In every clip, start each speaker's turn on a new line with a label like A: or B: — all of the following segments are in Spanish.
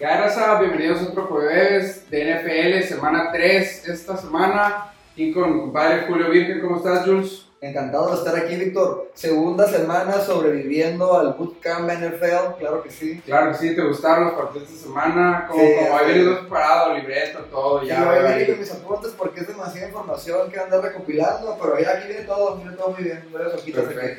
A: ¿Qué hay, raza? Bienvenidos a otro jueves de NFL, semana 3 esta semana. Aquí con mi compadre Julio Virgen, ¿cómo estás, Jules?
B: Encantado de estar aquí, Víctor. Segunda semana sobreviviendo al Bootcamp NFL, claro que sí.
A: Claro que sí, ¿te gustaron los partidos de esta semana? Como,
B: Sí,
A: como
B: sí.
A: hay venido preparado, libreto, todo, ya.
B: Ya voy a
A: ahí.
B: con mis apuntes porque es demasiada información que andar recopilando, pero ya aquí viene todo, viene todo muy bien. Hojitas aquí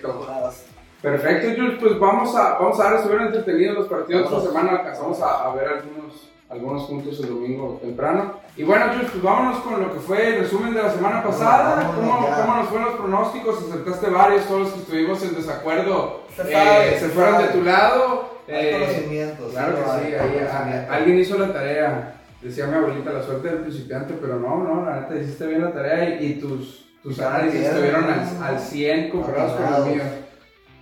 A: Perfecto. Jules, pues vamos a, vamos a ver, estuvieron entretenidos los partidos esta semana, alcanzamos a, a ver algunos, algunos juntos el domingo temprano. Y bueno, Jules, pues vámonos con lo que fue el resumen de la semana pasada, ¿Cómo, cómo nos fueron los pronósticos, acertaste varios, todos los que estuvimos en desacuerdo
B: Se
A: eh, se fueron de tu lado.
B: Hay
A: eh,
B: conocimientos.
A: Claro que sí, ahí, alguien hizo la tarea. Decía mi abuelita, la suerte del principiante, pero no, no, la neta hiciste bien la tarea y, y tus, tus análisis estuvieron al, al 100 comparados con los míos.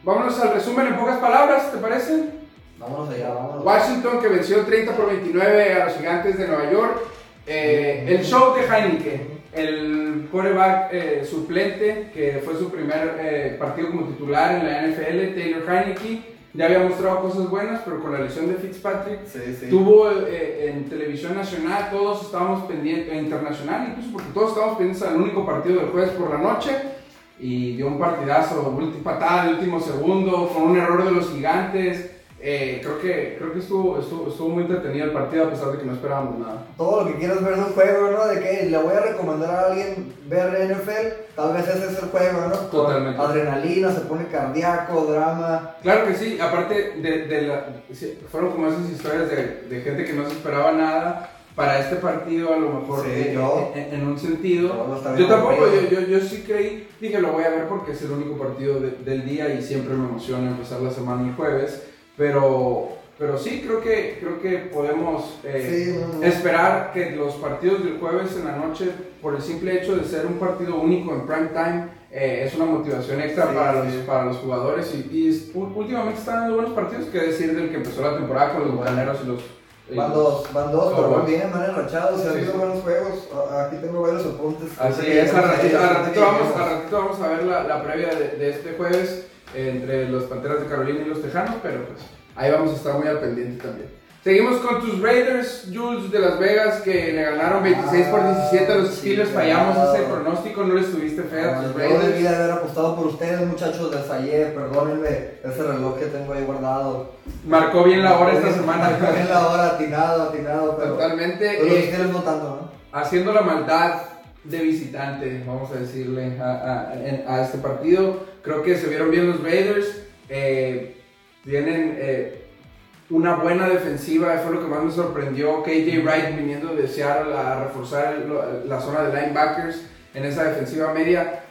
A: Vámonos al resumen en pocas palabras, ¿te parece?
B: Vámonos allá, vámonos.
A: Washington que venció 30 por 29 a los gigantes de Nueva York. Eh, el show de Heineken, el quarterback eh, suplente que fue su primer eh, partido como titular en la NFL, Taylor Heineken, ya había mostrado cosas buenas, pero con la lesión de Fitzpatrick
B: Sí, sí.
A: Tuvo eh, en televisión nacional, todos estábamos pendientes, internacional incluso, porque todos estábamos pendientes al único partido del jueves por la noche. Y dio un partidazo, patada de último segundo, con un error de los gigantes. Eh, creo que, creo que estuvo, estuvo, estuvo muy entretenido el partido a pesar de que no esperábamos nada.
B: Todo lo que quieras ver de un juego, ¿no? De que le voy a recomendar a alguien ver NFL, tal vez ese es el juego, ¿no? Con
A: Totalmente.
B: Adrenalina, se pone cardíaco, drama.
A: Claro que sí, aparte de, de la, fueron como esas historias de, de gente que no se esperaba nada para este partido, a lo mejor
B: Sí,
A: eh,
B: yo.
A: en, en un sentido.
B: Yo
A: tampoco, yo, yo, yo sí creí, dije lo voy a ver porque es el único partido de- del día y siempre me emociona empezar la semana el jueves, pero, pero sí creo que, creo que podemos eh,
B: Sí, no, no.
A: esperar que los partidos del jueves en la noche, por el simple hecho de ser un partido único en prime time, eh, es una motivación extra
B: Sí,
A: para,
B: sí.
A: los, para los jugadores y, últimamente están dando buenos partidos, que decir del que empezó la temporada con los bucaneros y los...
B: Van dos, van dos, pero van bien, van enrachados, se han visto buenos juegos. Aquí tengo varios apuntes.
A: Así
B: Sí,
A: es, al ratito, ratito vamos, al ratito vamos a ver la, la previa de, de este jueves entre los Panteras de Carolina y los Tejanos, pero pues ahí vamos a estar muy al pendiente también. Seguimos con tus Raiders, Jules de Las Vegas, que le ganaron 26 por 17 a los
B: Ah,
A: Steelers.
B: sí,
A: Fallamos
B: claro.
A: ese pronóstico, no les tuviste fe a tus
B: Yo
A: Raiders.
B: debía haber apostado por ustedes, muchachos, les fallé, perdónenme, ese reloj que tengo ahí guardado.
A: Marcó bien la hora esta semana.
B: Marcó bien la hora, atinado, atinado, pero...
A: Totalmente.
B: Pero los
A: eh,
B: Steelers no tanto, ¿no?
A: haciendo la maldad de visitante, vamos a decirle, a, a este partido. Creo que se vieron bien los Raiders. eh, tienen eh, una buena defensiva, fue lo que más me sorprendió. KJ Wright viniendo de Seattle a reforzar la zona de linebackers en esa defensiva media.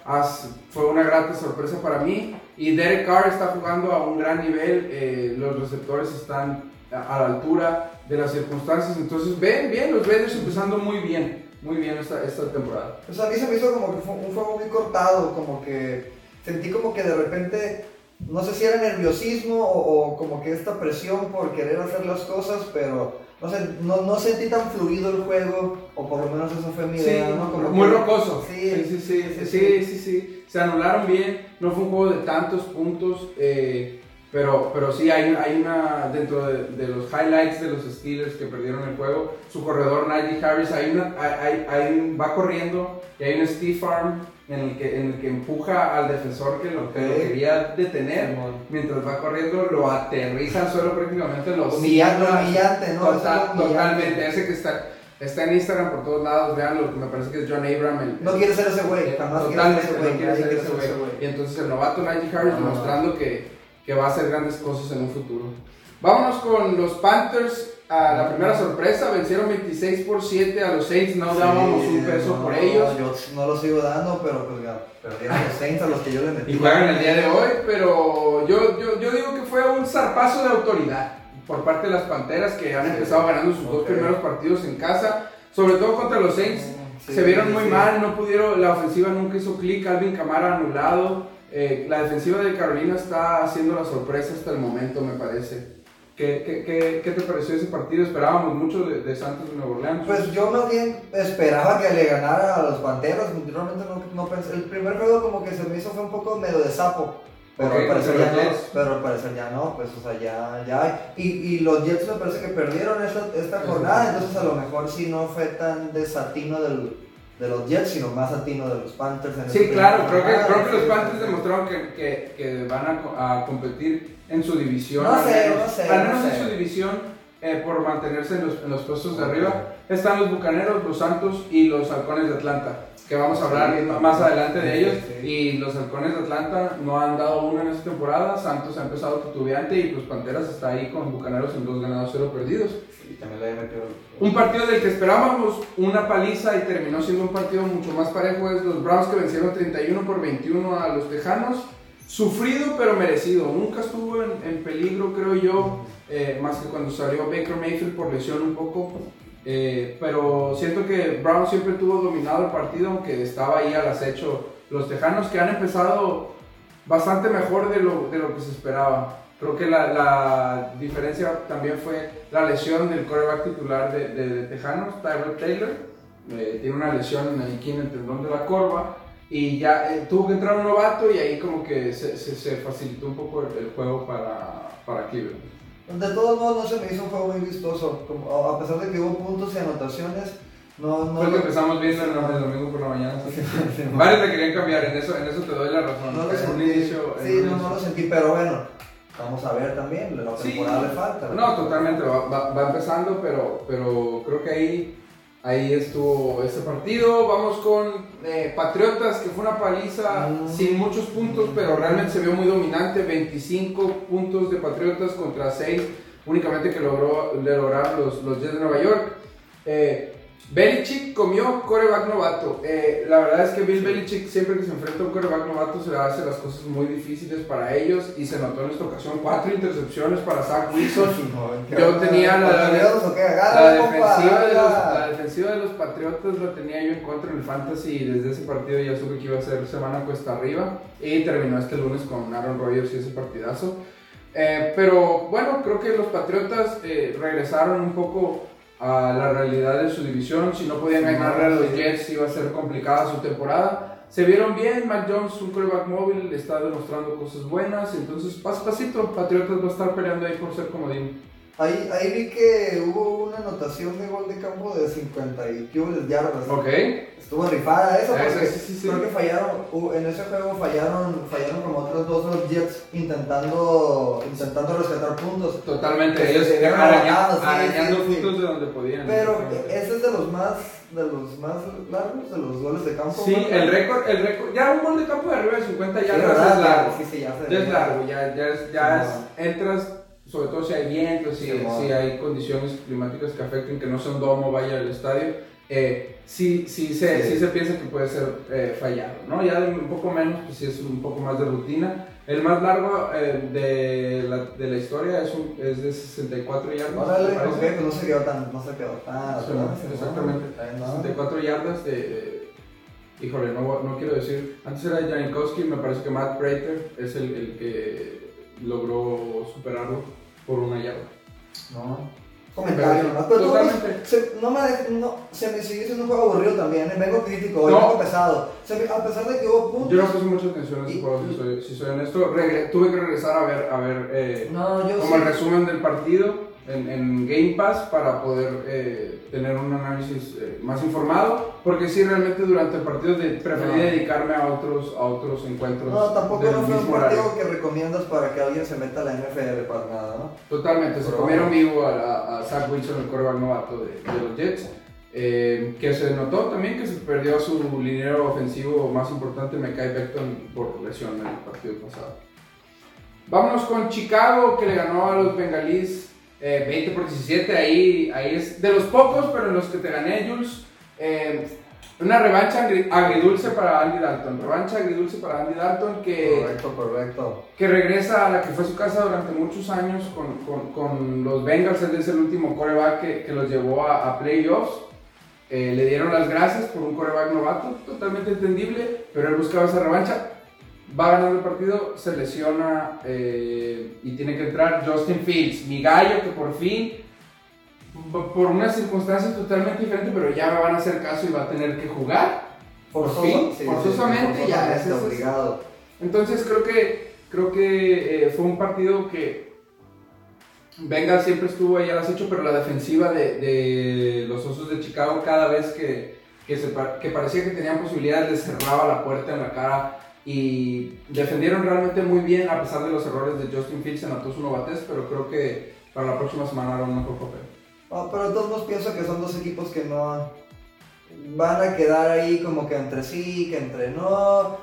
A: fue una grata sorpresa para mí. Y Derek Carr está jugando a un gran nivel. eh, los receptores están a, la altura de las circunstancias. Entonces, ven bien, los Raiders empezando muy bien. Muy bien esta, esta temporada.
B: Pues a mí se me hizo como que fue un juego muy cortado, como que sentí como que de repente, no sé si era nerviosismo o, o como que esta presión por querer hacer las cosas, pero no sé, no, no sentí tan fluido el juego, o por lo menos esa fue mi
A: Sí,
B: idea, ¿no? Como
A: muy
B: que-
A: rocoso.
B: Sí,
A: sí, sí, sí, sí, sí, sí. Se anularon bien, no fue un juego de tantos puntos, eh, pero, pero sí hay, hay una, dentro de, de los highlights de los Steelers que perdieron el juego, su corredor Najee Harris, hay una, hay, hay- va corriendo y hay un stiff arm en el que, en el que empuja al defensor que lo, que lo quería detener. Mientras va corriendo, lo aterriza al suelo prácticamente, lo
B: Humillante, humillante, ¿no?
A: Total-
B: es
A: totalmente, ese que está, está en Instagram por todos lados, veanlo, me parece que es John Abram. El,
B: No quiere ser ese güey, jamás quiere ser
A: Totalmente,
B: ese güey,
A: quiere ser ese. Y entonces el novato Najee Harris demostrando que, que va a hacer grandes cosas en un futuro. Vámonos con los Panthers. A la primera sorpresa, vencieron 26 por 7 a los Saints, no dábamos
B: Sí,
A: un peso
B: no,
A: por ellos.
B: Yo no lo sigo dando, pero pues ya, perdieron los Saints a los que yo le metí.
A: Y juegan el día de hoy, pero yo, yo, yo digo que fue un zarpazo de autoridad por parte de las Panteras que han empezado ganando sus dos primeros partidos en casa, sobre todo contra los Saints.
B: Sí,
A: se vieron muy mal, no pudieron, la ofensiva nunca hizo clic, Alvin Camara anulado. Eh, la defensiva de Carolina está haciendo la sorpresa hasta el momento, me parece. ¿Qué, qué, qué, qué te pareció ese partido? Esperábamos mucho de, de Santos de Nueva Orleans.
B: Pues yo más bien esperaba que le ganara a los Panteras, realmente no, no pensé, el primer juego como que se me hizo fue un poco medio de sapo, Pero al parecer ya no, pero al parecer ya no, pues o sea, ya, ya. Y, y los Jets me parece que perdieron esta, esta jornada, entonces a lo mejor sí no fue tan desatino del, de los Jets, sino más atino de los Panthers. En
A: Sí, claro, creo que, creo que los Panthers demostraron que, que, que van a, a competir en su división.
B: No sé, no sé,
A: Al
B: no
A: menos
B: sé.
A: en su división, eh, por mantenerse en los, en los puestos de arriba. Están los Bucaneros, los Santos y los Halcones de Atlanta, que vamos a hablar más adelante de ellos. Y los Halcones de Atlanta no han dado uno en esta temporada. Santos ha empezado titubeante y pues Panteras está ahí con Bucaneros en dos ganados, cero perdidos. Un partido del que esperábamos una paliza y terminó siendo un partido mucho más parejo es los Browns que vencieron 31 por 21 a los Tejanos. Sufrido pero merecido. Nunca estuvo en, en peligro, creo yo, eh, más que cuando salió Baker Mayfield por lesión un poco. Eh, pero siento que Browns siempre tuvo dominado el partido, aunque estaba ahí al acecho los Tejanos que han empezado bastante mejor de lo, de lo que se esperaba. Creo que la, la diferencia también fue la lesión del coreback titular de, de- de Tejanos, Tyrell Taylor. Eh, tiene una lesión aquí en el tendón de la corva y ya eh, tuvo que entrar un novato y ahí como que se, se- se facilitó un poco el, el juego para, para Cleveland.
B: De todos modos, no se me hizo un juego muy vistoso. Como- a pesar de que hubo puntos y anotaciones, no. no
A: lo que empezamos viendo el, el domingo por la mañana. Varios le querían cambiar, en eso, en eso te doy la razón.
B: No lo sentí.
A: inicio-
B: sí, no, no lo sentí, pero bueno, vamos a ver también. La
A: Sí.
B: temporada le falta.
A: No, totalmente, va, va- va empezando, pero, pero creo que ahí, ahí estuvo ese partido. Vamos con eh, Patriotas, que fue una paliza
B: Mm.
A: sin muchos puntos, pero realmente se vio muy dominante. 25 puntos de Patriotas contra 6 únicamente que logró de lograr los, los Jets de Nueva York. Eh, Belichick comió coreback novato. Eh, la verdad es que Bill Belichick siempre que se enfrenta a un coreback novato se le hace las cosas muy difíciles para ellos y se notó en esta ocasión cuatro intercepciones para Zach Wilson. Yo tenía la- defensiva, de los, la defensiva de los Patriotas la tenía yo en contra en el Fantasy y desde ese partido ya supe que iba a ser semana cuesta arriba y terminó este lunes con Aaron Rodgers y ese partidazo. Eh, pero bueno, creo que los Patriotas eh, regresaron un poco a la realidad de su división. Si no podían ganarle a los. Jets iba a ser complicada su temporada. Se vieron bien, Mac Jones, un quarterback móvil, está demostrando cosas buenas. Entonces, paso a pasito, Patriotas va a estar peleando ahí por ser comodín.
B: Ahí, ahí vi que hubo una anotación de gol de campo de 50 y yardas.
A: Ok.
B: Estuvo rifada esa
A: Esa,
B: porque
A: sí, sí, sí.
B: creo que fallaron, en ese juego fallaron, fallaron como otros dos los Jets intentando, intentando rescatar puntos.
A: Totalmente,
B: Que
A: ellos
B: se ahogados, sí,
A: arañando
B: sí.
A: puntos de donde podían.
B: Pero ese es de los más, de los más largos, de los goles de campo.
A: Sí,
B: ¿no?
A: el récord, el récord, ya un gol de campo de arriba de 50
B: Sí,
A: yardas es largo.
B: Sí, sí, ya se
A: Ya es largo, ya, ya, es, ya es- entras, sobre todo si hay viento, si,
B: Sí,
A: si hay condiciones climáticas que afecten que no sea un domo, vaya al estadio, eh, sí, sí, se,
B: Sí.
A: sí. se piensa que puede ser eh, fallado, ¿no? Ya de un poco menos, pues sí es un poco más de rutina. El más largo eh, de, la, de la historia es, un- es de 64 yardas.
B: Órale, ok, pues no se quedó tan, no se quedó tan
A: Sí,
B: ¿no?
A: exactamente.
B: ¿no?
A: 64 yardas de- híjole, no, no quiero decir, antes era Janikowski, me parece que Matt Prater es el, el que logró superarlo por una yarda.
B: No. Comentario nomás. Pero tú, se, no me, no, se me sigue siendo un juego aburrido también. ¿eh? Vengo crítico, hoy
A: No.
B: vengo pesado. Se me- a pesar de que hubo puntos.
A: Yo no puse mucha atención a ese
B: Y-
A: juego, si soy, si soy honesto. Regre- tuve que regresar a ver, a ver eh,
B: No, yo
A: como el
B: sí.
A: resumen del partido en, en Game Pass para poder eh, tener un análisis eh, más informado, porque sí, realmente durante el partido de- preferí
B: No.
A: dedicarme a otros, a otros encuentros.
B: No, tampoco no fue un
A: horario.
B: partido que recomiendas para que alguien se meta a la NFL para nada, ¿no?
A: Totalmente, se comieron vivo a, a- Zach Wilson, el quarterback novato de, de los Jets. eh, que se notó también que se perdió a su liniero ofensivo más importante, Mekai Beckton, por lesión en el partido pasado. Vámonos con Chicago, que le ganó a los Bengalís eh, 20 por 17. Ahí, ahí es de los pocos, pero en los que te gané, Jules. Eh, una revancha agri- agridulce para Andy Dalton. Revancha agridulce para Andy Dalton que
B: Correcto, correcto.
A: que regresa a la que fue su casa durante muchos años con, con- con los Bengals. Él es el último coreback que, que los llevó a, a playoffs. Eh, le dieron las gracias por un coreback novato, totalmente entendible, pero él buscaba esa revancha. Va ganando el partido, se lesiona eh, y tiene que entrar Justin Fields, mi gallo que por fin, por una circunstancia totalmente diferente, pero ya me van a hacer caso y va a tener que jugar. Por fin,
B: sí,
A: forzosamente,
B: sí,
A: ya, es-
B: obligado.
A: Entonces creo que creo que eh, fue un partido que Venga siempre estuvo ahí al acecho, pero la defensiva de, de los Osos de Chicago cada vez que, que, se, que parecía que tenían posibilidades les cerraba la puerta en la cara y defendieron realmente muy bien a pesar de los errores de Justin Fields en la su novates, pero creo que para la próxima semana hará un mejor papel.
B: Ah, pero todos modos pienso que son dos equipos que no van a quedar ahí como que entre sí, que entre no.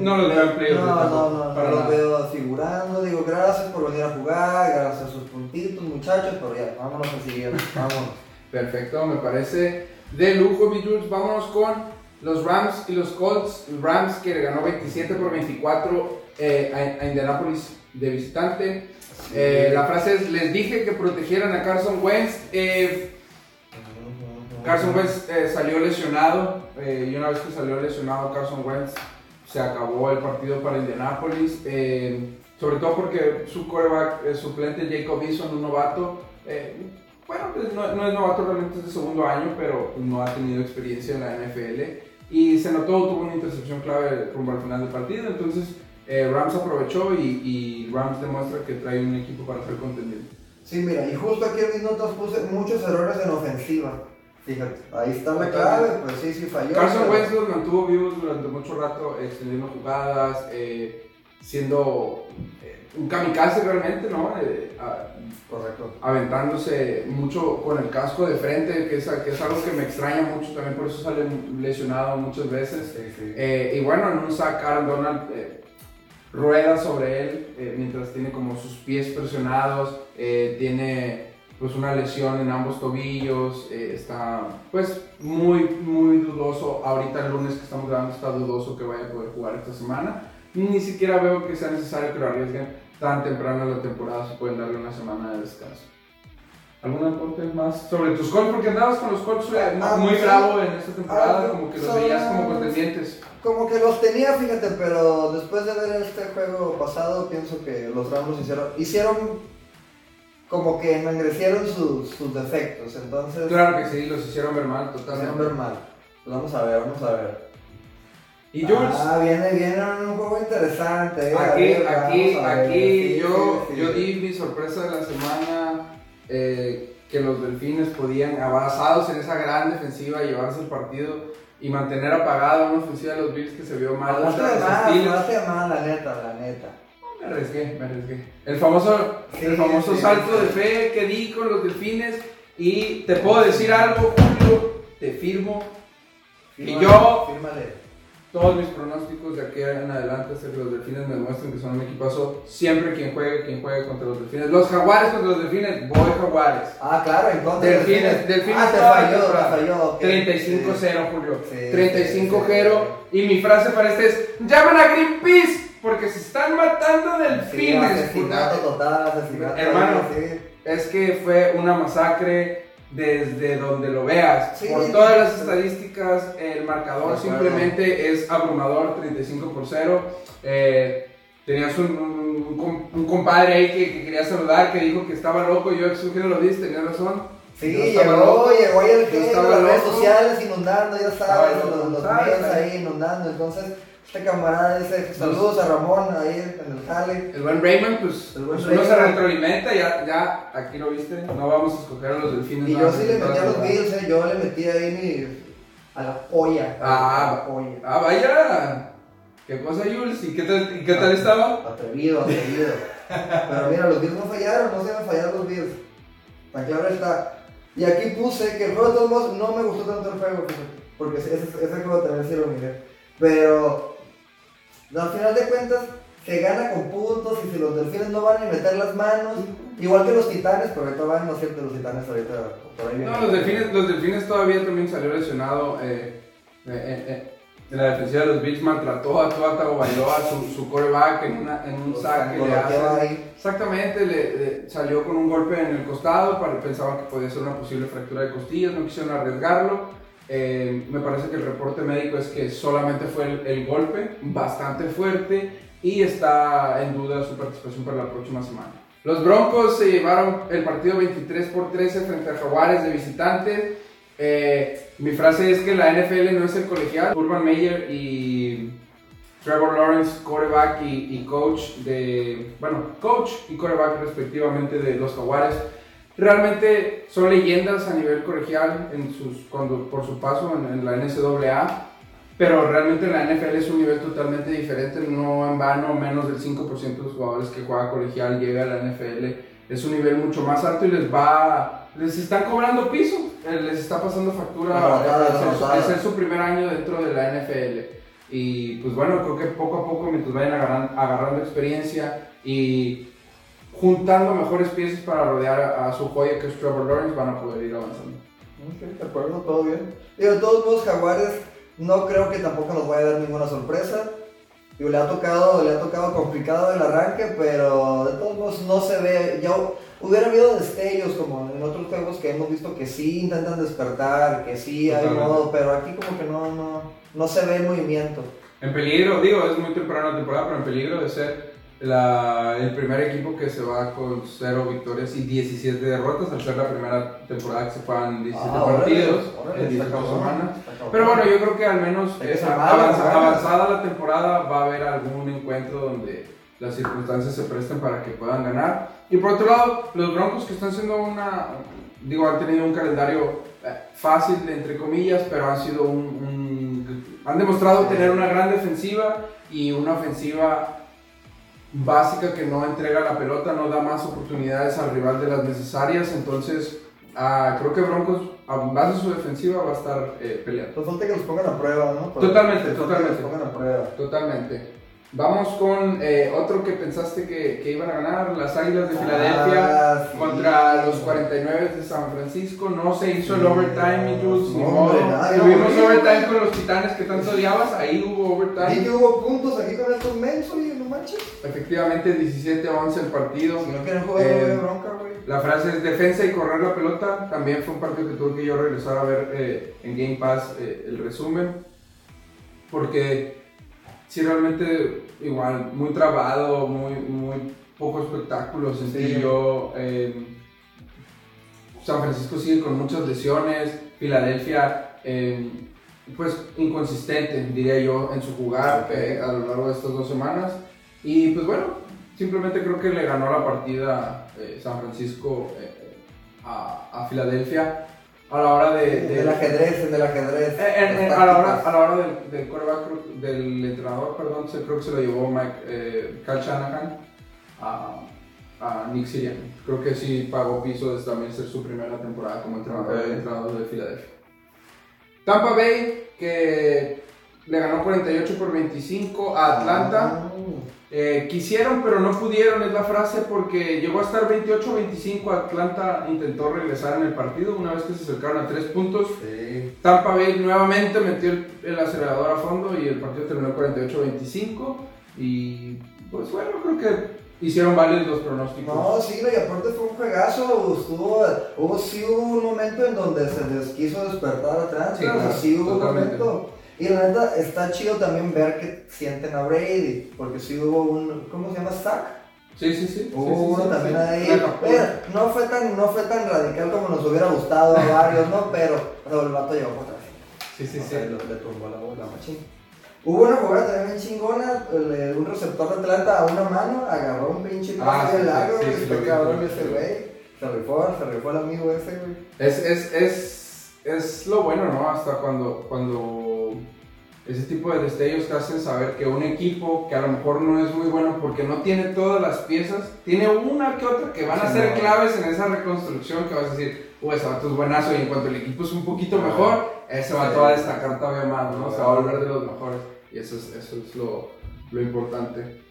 A: no los veo
B: en No, no, no, no los veo figurando. Digo, gracias por venir a jugar, gracias a sus puntitos, muchachos, pero ya, vámonos al siguiente, vámonos.
A: Perfecto, me parece de lujo, mi Jules. Vámonos con los Rams y los Colts. Rams que ganó 27 por 24 eh, a, Indianapolis de visitante. Eh, la frase es, les dije que protegieran a Carson Wentz. Eh, Carson Wentz eh, salió lesionado y una vez que salió lesionado Carson Wentz se acabó el partido para Indianapolis. Sobre todo porque su quarterback suplente Jacob Eason, un novato, bueno, pues no, es novato realmente es de segundo año, pero no ha tenido experiencia en la NFL. Y se notó, tuvo una intercepción clave rumbo al final del partido. Entonces Rams aprovechó y, y, Rams demuestra que trae un equipo para ser contendiente.
B: Sí, mira, y justo aquí en mis notas puse muchos errores en ofensiva. Fíjate, ahí está la clave, pues sí, sí falló.
A: Carson Wentz los mantuvo vivos durante mucho rato, extendiendo jugadas, eh, siendo eh, un kamikaze realmente, ¿no? Eh,
B: Correcto.
A: Aventándose mucho con el casco de frente, que es, que es algo que me extraña mucho, también por eso sale lesionado muchas veces. y bueno, en un sack Aaron Donald rueda sobre él mientras tiene como sus pies presionados, tiene pues una lesión en ambos tobillos, eh, está pues muy, muy dudoso, ahorita el lunes que estamos grabando está dudoso que vaya a poder jugar esta semana, ni siquiera veo que sea necesario que lo arriesguen tan temprano en la temporada, se pueden darle una semana de descanso. ¿Algún aporte más sobre tus Colts? Porque andabas con los Colts eh, ah, muy bravo en esta temporada, como que los veías como contendientes.
B: Como que los tenía, fíjate, pero después de ver este juego pasado, pienso que los Rams hicieron, hicieron como que ennegrecieron sus, sus defectos, entonces...
A: Claro que sí, los hicieron ver mal, totalmente.
B: Hicieron ver mal. Pues vamos a ver, vamos a ver.
A: Y Jules...
B: Ah, viene, viene un juego interesante.
A: Eh. Aquí, aquí, aquí, yo, yo di mi sorpresa de la semana, eh, que los delfines podían, abrazados en esa gran defensiva, llevarse el partido y mantener apagada una ofensiva de los Bills que se vio mal.
B: No mal, mal, la neta, la neta.
A: Me arriesgué, me arriesgué. El famoso, el famoso salto de fe que di con los delfines. Y te puedo decir algo, Julio, te firmo. y yo, todos mis pronósticos de aquí en adelante hasta que los delfines me demuestren que son un equipazo. Siempre quien juegue, quien juegue contra los delfines. Los jaguares contra los delfines, voy jaguares.
B: Ah, claro, entonces.
A: Delfines, delfines.
B: Ah, te falló, te falló.
A: 35-0, Julio. 35-0. Y mi frase para este es: llaman a Greenpeace porque se están matando delfines.
B: Sí, total, asesinato.
A: Hermano, es que fue una masacre desde donde lo veas. por todas las estadísticas, el marcador simplemente es abrumador, 35 por 0. Eh, tenías un, un, compadre ahí que, quería saludar, que dijo que estaba loco, yo que no lo viste, tenía razón.
B: Sí, llegó, llegó ahí el genio, las redes sociales inundando, ya sabes, los, los medios ahí inundando, entonces este camarada dice saludos a Ramón ahí en el jale.
A: El buen Raymond, pues, el buen pues uno se retroalimenta, ya, ya aquí lo viste, no vamos a escoger a los delfines.
B: Y yo sí le metí a los Bills, eh, yo le metí ahí mi, a la polla.
A: Ah, a la polla. ah vaya. ¿Qué cosa, Jules? ¿Y qué tal, y qué tal estaba?
B: Atrevido, atrevido. Pero mira, los Bills no fallaron, no se van a fallar los Bills. Aquí ahora está. Y aquí puse que el juego de todos modos no me gustó tanto el juego, porque ese, ese juego también sí lo miré. Pero al final de cuentas, se gana con puntos y si los delfines no van a meter las manos, igual que los titanes, porque todavía no siento los titanes ahorita por ahí
A: No, los delfines, los delfines todavía también salió lesionado. Eh, eh, eh, en la defensiva de los Bills maltrató a Tua Tagovailoa, su, su coreback en, una, en un saque. Exactamente, le, salió con un golpe en el costado, para, pensaban que podía ser una posible fractura de costillas, no quisieron arriesgarlo. Eh, me parece que el reporte médico es que solamente fue el, golpe, bastante fuerte, y está en duda su participación para la próxima semana. Los Broncos se llevaron el partido 23 por 13 frente a Jaguares de visitante. Eh, mi frase es que la NFL no es el colegial. Urban Meyer y Trevor Lawrence, quarterback y, y coach de, bueno, coach y quarterback respectivamente de los Jaguares. Realmente son leyendas a nivel colegial en sus, cuando, por su paso en, en la NCAA, pero realmente la NFL es un nivel totalmente diferente, no en vano menos del 5% de los jugadores que juega colegial llega a la NFL, es un nivel mucho más alto y les va, les están cobrando piso, eh, les está pasando factura, es,
B: anotada.
A: es, es su primer año dentro de la NFL. Y pues bueno, creo que poco a poco, mientras vayan agarran- agarrando experiencia y juntando mejores piezas para rodear a, a su joya que es Trevor Lawrence, van a poder ir avanzando.
B: Ok, de acuerdo, todo bien. Digo, de todos modos, Jaguares no creo que tampoco nos vaya a dar ninguna sorpresa. Digo, le ha tocado, le ha tocado complicado el arranque, pero de todos modos no se ve. Ya hubiera habido destellos como en otros juegos que hemos visto que sí intentan despertar, que sí hay
A: Totalmente.
B: modo, pero aquí como que no, no, no se ve el movimiento.
A: En peligro, digo, es muy temprano la temporada, pero en peligro de ser la- el primer equipo que se va con 0 victorias y 17 derrotas, al ser la primera temporada que se juegan 17
B: Ah,
A: partidos
B: órale,
A: en
B: está
A: 18
B: cabrón,
A: semanas.
B: está cabrón.
A: Pero bueno, yo creo que al menos
B: Hay que salvar,
A: avanza-
B: salvar.
A: avanzada la temporada va a haber algún encuentro donde las circunstancias se presten para que puedan ganar. Y por otro lado, los Broncos que están siendo una, digo, han tenido un calendario eh, fácil, entre comillas, pero han sido un, un- han demostrado tener una gran defensiva y una ofensiva básica que no entrega la pelota, no da más oportunidades al rival de las necesarias, entonces ah, creo que Broncos a base de su defensiva va a estar eh, peleando.
B: Entonces falta que los pongan a prueba, ¿no?
A: Totalmente, totalmente.
B: Que los pongan a prueba.
A: Totalmente. Vamos con eh, otro que pensaste que, que iban a ganar, las Águilas de Filadelfia
B: Ah, sí.
A: contra los 49 de San Francisco. No se hizo el overtime, mi ni modo. Tuvimos
B: no,
A: overtime con los Titanes que tanto odiabas, ahí hubo overtime.
B: que hubo puntos aquí con estos mensos no manches.
A: Efectivamente, 17-11 el partido.
B: Si no quieren jugar,
A: Eh,
B: bronca, güey.
A: La frase es defensa y correr la pelota. También fue un partido que tuve que yo regresar a ver eh, en Game Pass eh, el resumen. Porque sí, realmente igual, muy trabado, muy, muy poco espectáculo sentí
B: Sí.
A: yo. eh, San Francisco sigue con muchas lesiones. Filadelfia, eh, pues inconsistente, diría yo, en su jugar eh, a lo largo de estas dos semanas. Y pues bueno, simplemente creo que le ganó la partida eh, San Francisco eh, a, a Filadelfia a la hora de... de-
B: Del ajedrez, del ajedrez.
A: eh, en- en- a la hora, a la hora del, del quarterback, del entrenador, perdón, se, creo que se lo llevó Mike, eh, Kyle Shanahan a, a Nick Sirianni. Creo que sí pagó piso desde también ser su primera temporada como entrenador de Filadelfia. Tampa Bay, que le ganó 48 por 25 a Atlanta. Eh, quisieron, pero no pudieron, es la frase, porque llegó a estar 28-25. Atlanta intentó regresar en el partido una vez que se acercaron a tres puntos.
B: Sí.
A: Tampa Bay nuevamente metió el, el acelerador a fondo y el partido terminó 48-25. Y pues bueno, creo que hicieron válidos los pronósticos.
B: No, sí, y aparte fue un juegazo, estuvo, hubo, sí hubo un momento en donde se les quiso despertar
A: Sí,
B: o sea,
A: claro,
B: sí hubo un momento. Y la neta, está chido también ver que sienten a Brady, porque sí hubo un, ¿cómo se llama? Sack.
A: Sí, sí, sí.
B: Hubo
A: sí, sí,
B: uno
A: sí,
B: también ahí. Pero no fue, tan, no fue tan radical como nos hubiera gustado a varios, ¿no? Pero, o sea, el vato llegó por atrás.
A: Sí, sí,
B: O
A: sí.
B: le, le tumbó la bola, machín. Hubo una jugada también chingona, un receptor de Atlanta a una mano, agarró un pinche
A: Ah,
B: de largo,
A: lo vi,
B: cabrón ese güey. Se rifó, se rifó el amigo ese, güey.
A: Es, es, es, es lo bueno, ¿no? Hasta cuando, cuando ese tipo de destellos te hacen saber que un equipo que a lo mejor no es muy bueno porque no tiene todas las piezas, tiene una que otra que van a ser
B: no.
A: claves en esa reconstrucción que vas a decir, uy, ese vato es buenazo y en cuanto el equipo es un poquito mejor, ese vato va a destacar todavía más, ¿no? Se va a volver de los mejores y eso es, eso es lo, lo importante.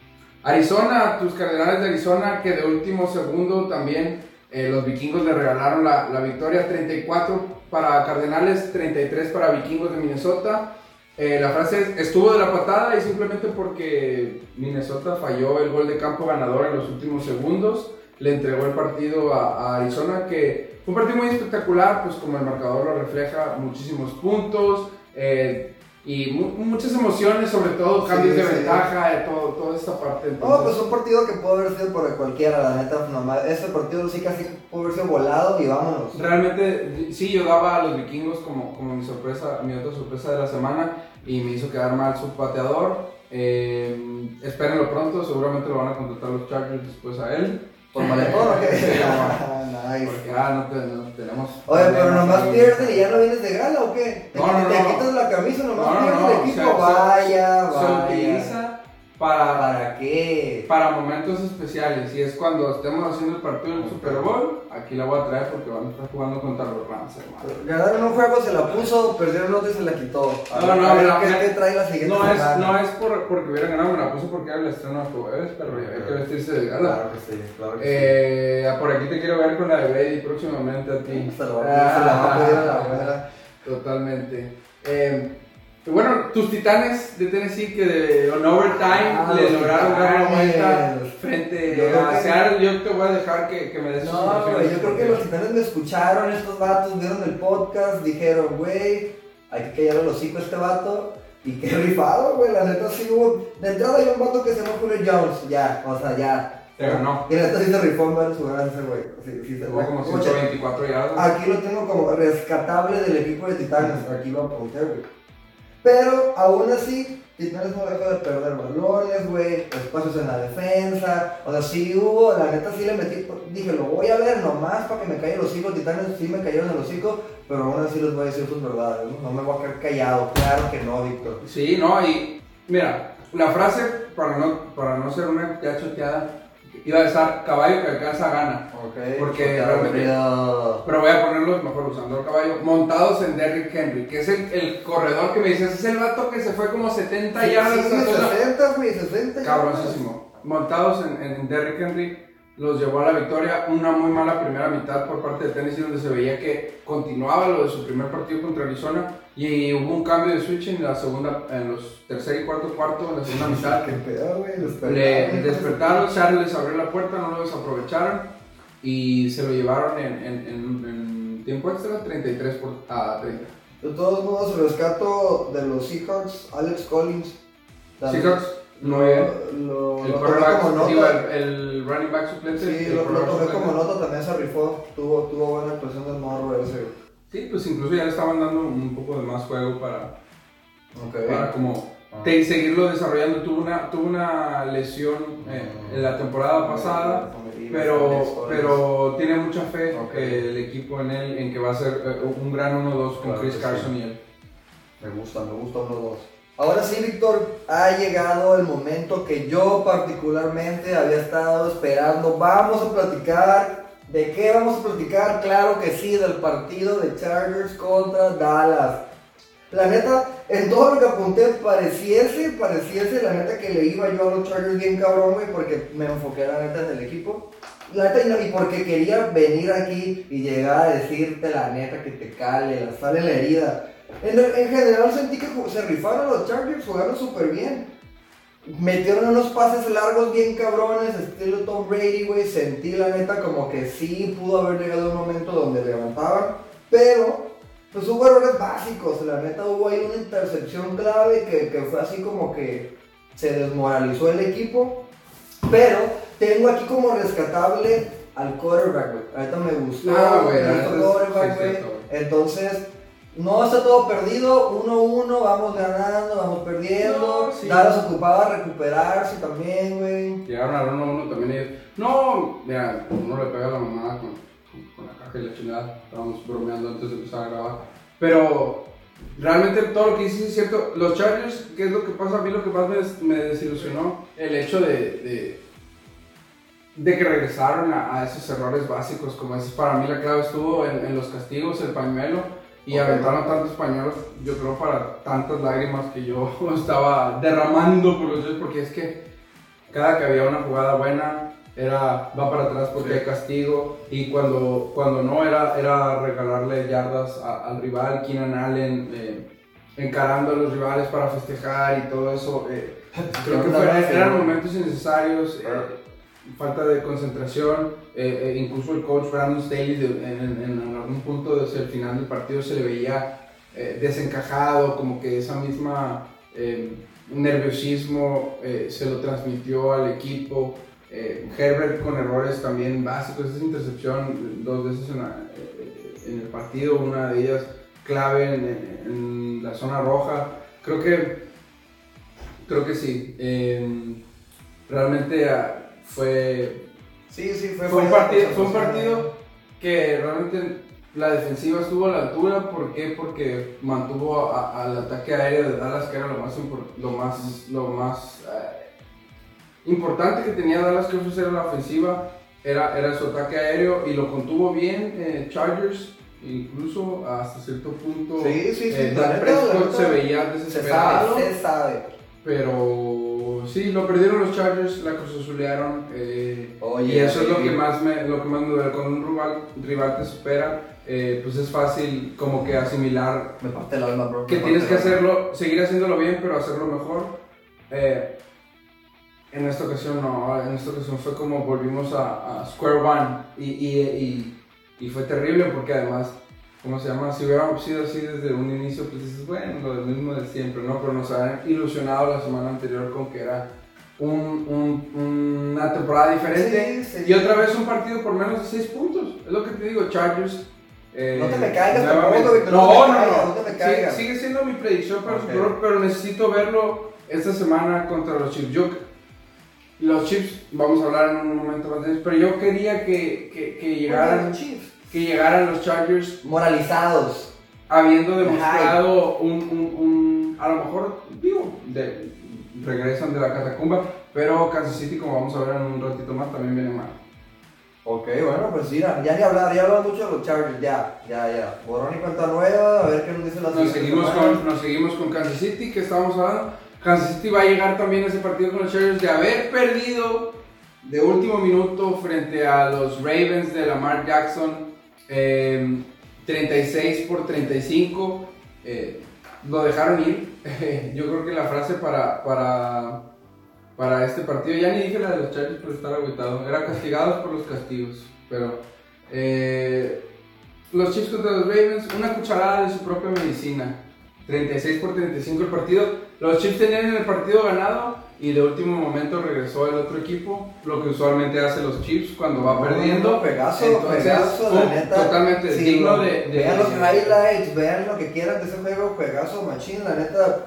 A: Arizona, tus Cardenales de Arizona, que de último segundo también eh, los vikingos le regalaron la, la victoria, 34 para Cardenales, 33 para vikingos de Minnesota. Eh, la frase es, estuvo de la patada y simplemente porque Minnesota falló el gol de campo ganador en los últimos segundos, le entregó el partido a, Arizona, que fue un partido muy espectacular, pues como el marcador lo refleja, muchísimos puntos. eh, y mu- muchas emociones, sobre todo cambios
B: Sí,
A: de
B: sí.
A: ventaja, eh, todo, toda esta parte.
B: No,
A: entonces-
B: pues un partido que pudo haber sido por cualquiera, la neta, nomás. Ese partido sí casi pudo haber sido volado y vámonos.
A: Realmente, sí, yo daba a los vikingos como, como mi sorpresa, mi otra sorpresa de la semana y me hizo quedar mal su pateador. Eh, espérenlo pronto, seguramente lo van a contratar los Chargers después a él.
B: ¿Por maletón o qué? Nice.
A: Porque ah, no, te- no tenemos.
B: Oye, pero nomás
A: ahí.
B: pierde y ya no vienes de gala o qué? ¿Te,
A: No, no,
B: te
A: no.
B: quitas la camisa, nomás
A: No, no,
B: pierde
A: no,
B: el equipo.
A: se-
B: vaya,
A: Se
B: vaya.
A: utiliza para,
B: ¿Para qué?
A: para momentos especiales. Y es cuando estemos haciendo el partido del Super Bowl. Aquí la voy a traer porque van a estar jugando contra los Rams, hermano.
B: Ganaron un juego, se la puso, perdieron otro y se la quitó. A
A: No,
B: ver,
A: no,
B: a ver
A: mira,
B: ¿qué, qué trae la siguiente
A: No es,
B: semana?
A: no es por, porque hubieran ganado, me la puse porque era el estreno de jueves, pero hay que vestirse de gala.
B: Claro que sí, claro que
A: Eh, por aquí te quiero ver con la de Brady próximamente a
B: sí.
A: ti.
B: Se la va a- se la va a la abuela.
A: Totalmente. Eh, bueno, tus titanes de Tennessee que de en overtime
B: Ah,
A: le
B: los
A: lograron dar la vuelta frente
B: Yo
A: a
B: que-
A: Seattle. Yo te voy a dejar que, que me des
B: No, güey, yo creo que los titanes me escucharon, estos vatos vieron el podcast, dijeron, güey, hay que callar el hocico a este vato. Y qué rifado, güey, la neta sí hubo. De entrada hay un vato que se llama Julio Jones, ya, o sea, ya.
A: Te ganó.
B: Y la neta sí se rifó en ver su ganancia, güey. Sí, sí, se
A: Tuvo como
B: Escucha,
A: 124 yardas.
B: Aquí lo tengo como rescatable del equipo de Titanes. Aquí lo apunté, güey. Pero aún así, Titanes no dejó de perder balones, güey. Espacios en la defensa. O sea, sí hubo, la neta sí le metí. Dije, lo voy a ver nomás para que me caiga el hocico. Titanes sí me cayeron el hocico. Pero aún así les voy a decir sus verdades. No, no me voy a quedar callado. Claro que no, Víctor.
A: Sí, no, y mira, la frase, para no, para no ser una choteada, iba a estar caballo que alcanza gana.
B: Ok.
A: Porque realmente-
B: pero-
A: voy a ponerlos mejor usando el caballo, montados en Derrick Henry, que es el, el corredor que me dices, es el vato que se fue como 70
B: Sí,
A: yardas.
B: sí,
A: o sea,
B: 60, güey, 60.
A: Cabrosísimo. Montados en, en Derrick Henry, los llevó a la victoria. Una muy mala primera mitad por parte de Tennessee, donde se veía que continuaba lo de su primer partido contra Arizona. Y hubo un cambio de switch en la segunda, en los tercer y cuarto cuarto, en la segunda mitad.
B: Qué pedo, güey.
A: Le despertaron, Seattle les abrió la puerta, no lo desaprovecharon y se lo llevaron en, en- en- en tiempo extra 33 por, a 30.
B: De todos modos, rescato de los Seahawks, Alex Collins.
A: Seahawks, bien.
B: Lo,
A: El el, el running back suplente.
B: Sí,
A: el
B: lo, lo tomé
A: suplente.
B: como nota, también se rifó. Tuvo, tuvo buena actuación del morro ese.
A: Sí, pues incluso ya le estaban dando un poco de más juego para, para como
B: Ah.
A: te- seguirlo desarrollando. Tuvo una, tuvo una lesión eh, en la temporada pasada. Pero, pero tiene mucha fe eh, el equipo en él, en que va a ser eh, un gran 1-2 con
B: Claro
A: Chris Carson y él.
B: Me gusta, me gusta uno dos. Ahora sí, Víctor, ha llegado el momento que yo particularmente había estado esperando. Vamos a platicar. ¿De qué vamos a platicar? Claro que sí, del partido de Chargers contra Dallas. La neta, en todo lo que apunté pareciese, pareciese la neta que le iba yo a los Chargers bien cabrón, güey, porque me enfoqué la neta en el equipo. La neta, y, no- y porque quería venir aquí y llegar a decirte la neta que te cale, la sale la herida. En, en general sentí que se rifaron los Chargers, jugaron súper bien. Metieron unos pases largos bien cabrones, estilo Tom Brady, güey. Sentí la neta como que sí pudo haber llegado un momento donde levantaban, pero pues hubo errores básicos. La neta hubo ahí una intercepción clave que, que fue así como que se desmoralizó el equipo. Pero tengo aquí como rescatable al quarterback, güey. Ahorita me gustó.
A: Ah, güey,
B: gustó güey. Entonces, no está todo perdido, 1-1, vamos ganando, vamos perdiendo.
A: No, sí.
B: Dallas ocupaba recuperarse también, güey.
A: Llegaron al 1-1 también ellos. No, mira, uno le pega a la mamada con, con, con la caja y la chingada. Estábamos bromeando antes de empezar a grabar. Pero realmente todo lo que dices es cierto. Los Chargers, ¿qué es lo que pasa? A mí lo que más me, des- me desilusionó, el hecho de, de, de que regresaron a, a esos errores básicos. Como dices, para mí la clave estuvo en, en los castigos, el pañuelo. Y aventaron tantos pañuelos, yo creo, para tantas lágrimas que yo estaba derramando por los Jets, porque es que cada que había una jugada buena era va para atrás porque hay castigo y cuando, cuando no era, era regalarle yardas a- al rival, Keenan Allen eh, encarando a los rivales para festejar y todo eso. eh, creo que eran momentos innecesarios, eh. Falta de concentración, eh, eh, incluso el coach Brandon Staley en, algún punto desde el final del partido se le veía eh, desencajado, como que esa misma nerviosismo se lo transmitió al equipo. Herbert con errores también básicos, esa intercepción dos veces en, el partido, una de ellas clave en, la zona roja. Creo que Creo que sí. Realmente fue,
B: Sí, sí, fue,
A: fue un partido, fue un partido que realmente la defensiva estuvo a la altura. ¿Por qué? Porque mantuvo a- al ataque aéreo de Dallas, que era lo más, lo más, lo más eh, importante que tenía Dallas que ofrecer a la ofensiva. Era, era su ataque aéreo y lo contuvo bien eh, Chargers, incluso hasta cierto punto.
B: Sí, sí, sí,
A: eh,
B: la la
A: se veía
B: Se
A: desesperado.
B: sabe, se sabe.
A: Pero sí, lo perdieron los Chargers, la cruzazulearon. Eh,
B: Oye,
A: y eso es lo que más me, lo que más me duele. Cuando un rival, rival te supera, eh, pues es fácil como que asimilar
B: Me parte el alma, bro.
A: que tienes que hacerlo, seguir haciéndolo bien, pero hacerlo mejor. Eh, en esta ocasión no, en esta ocasión fue como volvimos a, a Square One y, y, y, y fue terrible porque además, ¿cómo se llama? Si hubiéramos sido así desde un inicio, pues dices, bueno, lo mismo de siempre, ¿no? Pero nos habían ilusionado la semana anterior con que era un, un- una temporada diferente
B: Sí, sí.
A: y otra vez un partido por menos de 6 puntos. Es lo que te digo, Chargers. eh,
B: No te me caigas tampoco, Víctor,
A: No,
B: no te
A: no,
B: me
A: no.
B: caigas, no te me
A: Sigue-
B: caigas.
A: Sigue, siendo mi predicción para el Bowl, pero necesito verlo esta semana contra los Chiefs. Yo, los Chiefs, vamos a hablar en un momento más de eso, pero yo quería que, que, que llegaran,
B: Los Chiefs.
A: Que llegaran los Chargers
B: Moralizados.
A: habiendo demostrado un, un, un- a lo mejor, digo, de- regresan de la catacumba, pero Kansas City, como vamos a ver en un ratito más, también viene mal.
B: Ok, bueno, pues mira, ya ni hablar, ya hablan mucho de los Chargers, ya, ya, ya. Borrón y cuenta nueva, a ver qué nos dice la
A: Nos seguimos, con, nos seguimos con Kansas City, que estábamos hablando. Kansas City va a llegar también a ese partido con los Chargers de haber perdido de último minuto frente a los Ravens de Lamar Jackson, eh, 36 por 35. eh, lo dejaron ir. Yo creo que la frase para, para, para este partido, ya ni dije la de los Chargers por estar agüitado, era castigados por los castigos. Pero eh, los Chiefs contra los Ravens, una cucharada de su propia medicina. 36 por 35 el partido. Los Chiefs tenían el partido ganado y de último momento regresó el otro equipo, lo que usualmente hace los Chiefs cuando va
B: No,
A: perdiendo.
B: Pegaso,
A: Entonces,
B: Pegaso, la
A: fue
B: neta.
A: Totalmente
B: sí,
A: digno
B: no,
A: de, de-
B: Vean los highlights, vean lo que quieran de ese juego, Pegaso, Machín, la neta.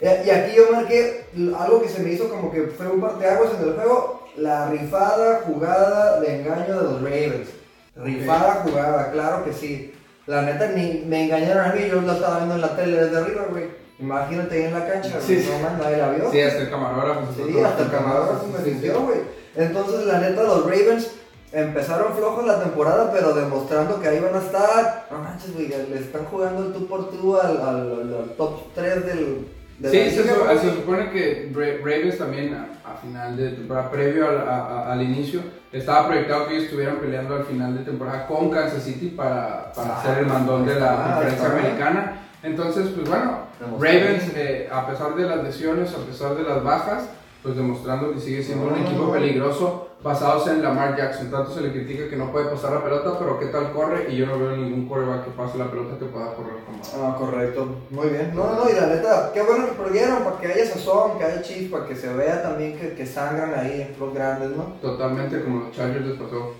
B: Eh, Y aquí yo marqué algo que se me hizo como que fue un parteaguas en el juego, la rifada jugada de engaño de los Ravens. Rifada jugada, claro que sí. La neta ni me engañaron a mí, yo la estaba viendo en la tele desde arriba, güey. Imagínate ahí en la cancha, güey,
A: Sí, sí.
B: no man, nadie la vio.
A: Sí, hasta el camarógrafo.
B: Sí, hasta el camarógrafo me sintió, güey. Entonces, la neta, los Ravens empezaron flojos la temporada, pero demostrando que ahí van a estar. No manches, güey, le están jugando el tú por tú al, al- top 3 del. de
A: Sí, se, supone que Ra- Ravens también a, a final de temporada, previo al, a- al inicio, estaba proyectado que ellos estuvieran peleando al final de temporada con Kansas City para, para
B: Ah,
A: ser el mandón de la conferencia americana. Entonces, pues bueno, Ravens, eh, a pesar de las lesiones, a pesar de las bajas, pues demostrando que sigue siendo
B: No,
A: un equipo
B: no.
A: peligroso basados en Lamar Jackson. Tanto se le critica que no puede pasar la pelota, pero qué tal corre y yo no veo ningún quarterback que pase la pelota que pueda correr como
B: Ah, correcto. Muy bien. No, no, y la neta, qué bueno que perdieron, para que haya sazón, que haya chispa, que se vea también que, que sangran ahí los grandes, ¿no?
A: totalmente como los Chargers les pasó.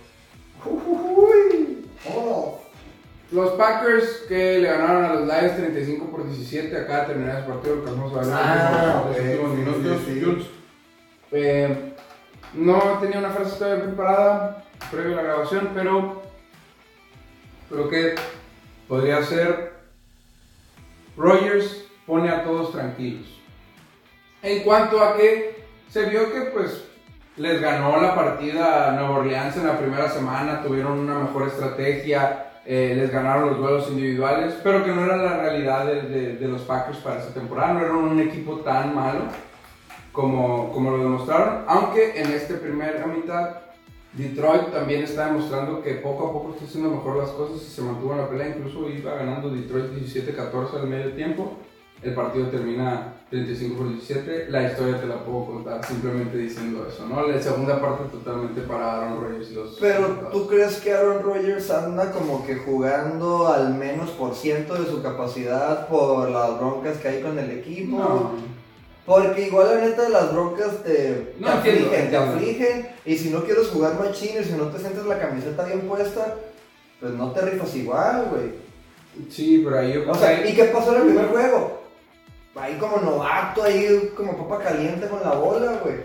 B: Uy, oh.
A: Los Packers que le ganaron a los Lions 35 por 17, acá de terminar ese partido, vamos a los
B: Ah,
A: últimos- los últimos minutos.
B: sí, sí.
A: Eh, no tenía una frase todavía preparada previo a la grabación, pero creo que podría ser Rogers pone a todos tranquilos. En cuanto a que se vio que pues les ganó la partida a Nueva Orleans en la primera semana, tuvieron una mejor estrategia, eh, les ganaron los duelos individuales, pero que no era la realidad de, de- de los Packers para esta temporada, no eran un equipo tan malo como, como lo demostraron, aunque en esta primera mitad Detroit también está demostrando que poco a poco está haciendo mejor las cosas y se mantuvo en la pelea, incluso iba ganando Detroit 17-14 al medio tiempo. El partido termina 35 por 17. La historia te la puedo contar simplemente diciendo eso, ¿no? La segunda parte totalmente para Aaron Rodgers y los.
B: Pero
A: resultados.
B: tú crees que Aaron Rodgers anda como que jugando al menos por ciento de su capacidad por las broncas que hay con el equipo.
A: No.
B: Porque igual la neta las broncas te,
A: No,
B: te
A: entiendo,
B: afligen, te afligen. Y si no quieres jugar machines, si no te sientes la camiseta bien puesta, pues no te rifas igual, güey.
A: Sí, pero ahí yo
B: O sea, ¿y qué pasó en el primer juego? Ahí como novato, ahí como papa caliente con la bola, güey.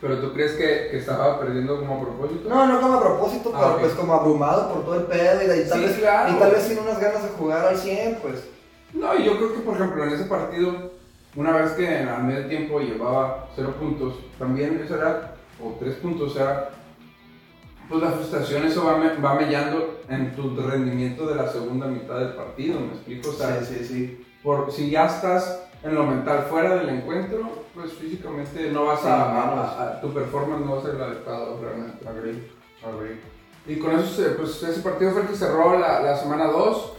A: ¿Pero tú crees que, que estaba perdiendo como a propósito?
B: No, no como a propósito,
A: Ah,
B: pero pues como abrumado por todo el pedo y, de- tal
A: Sí,
B: vez,
A: claro.
B: y tal vez sin unas ganas de jugar al 100, pues.
A: No, y yo creo que, por ejemplo, en ese partido, una vez que a medio tiempo llevaba cero puntos, también eso era, o tres puntos, era, pues la frustración, eso va, me- va mellando en tu rendimiento de la segunda mitad del partido, ¿me explico? O sea,
B: sí, sí.
A: Por, si ya estás en lo mental fuera del encuentro, pues físicamente no vas
B: Sí,
A: a, a- a- tu performance no va a ser el adecuado realmente.
B: Agree, agree.
A: Y con eso, se- pues ese partido fue el que cerró la, la semana 2,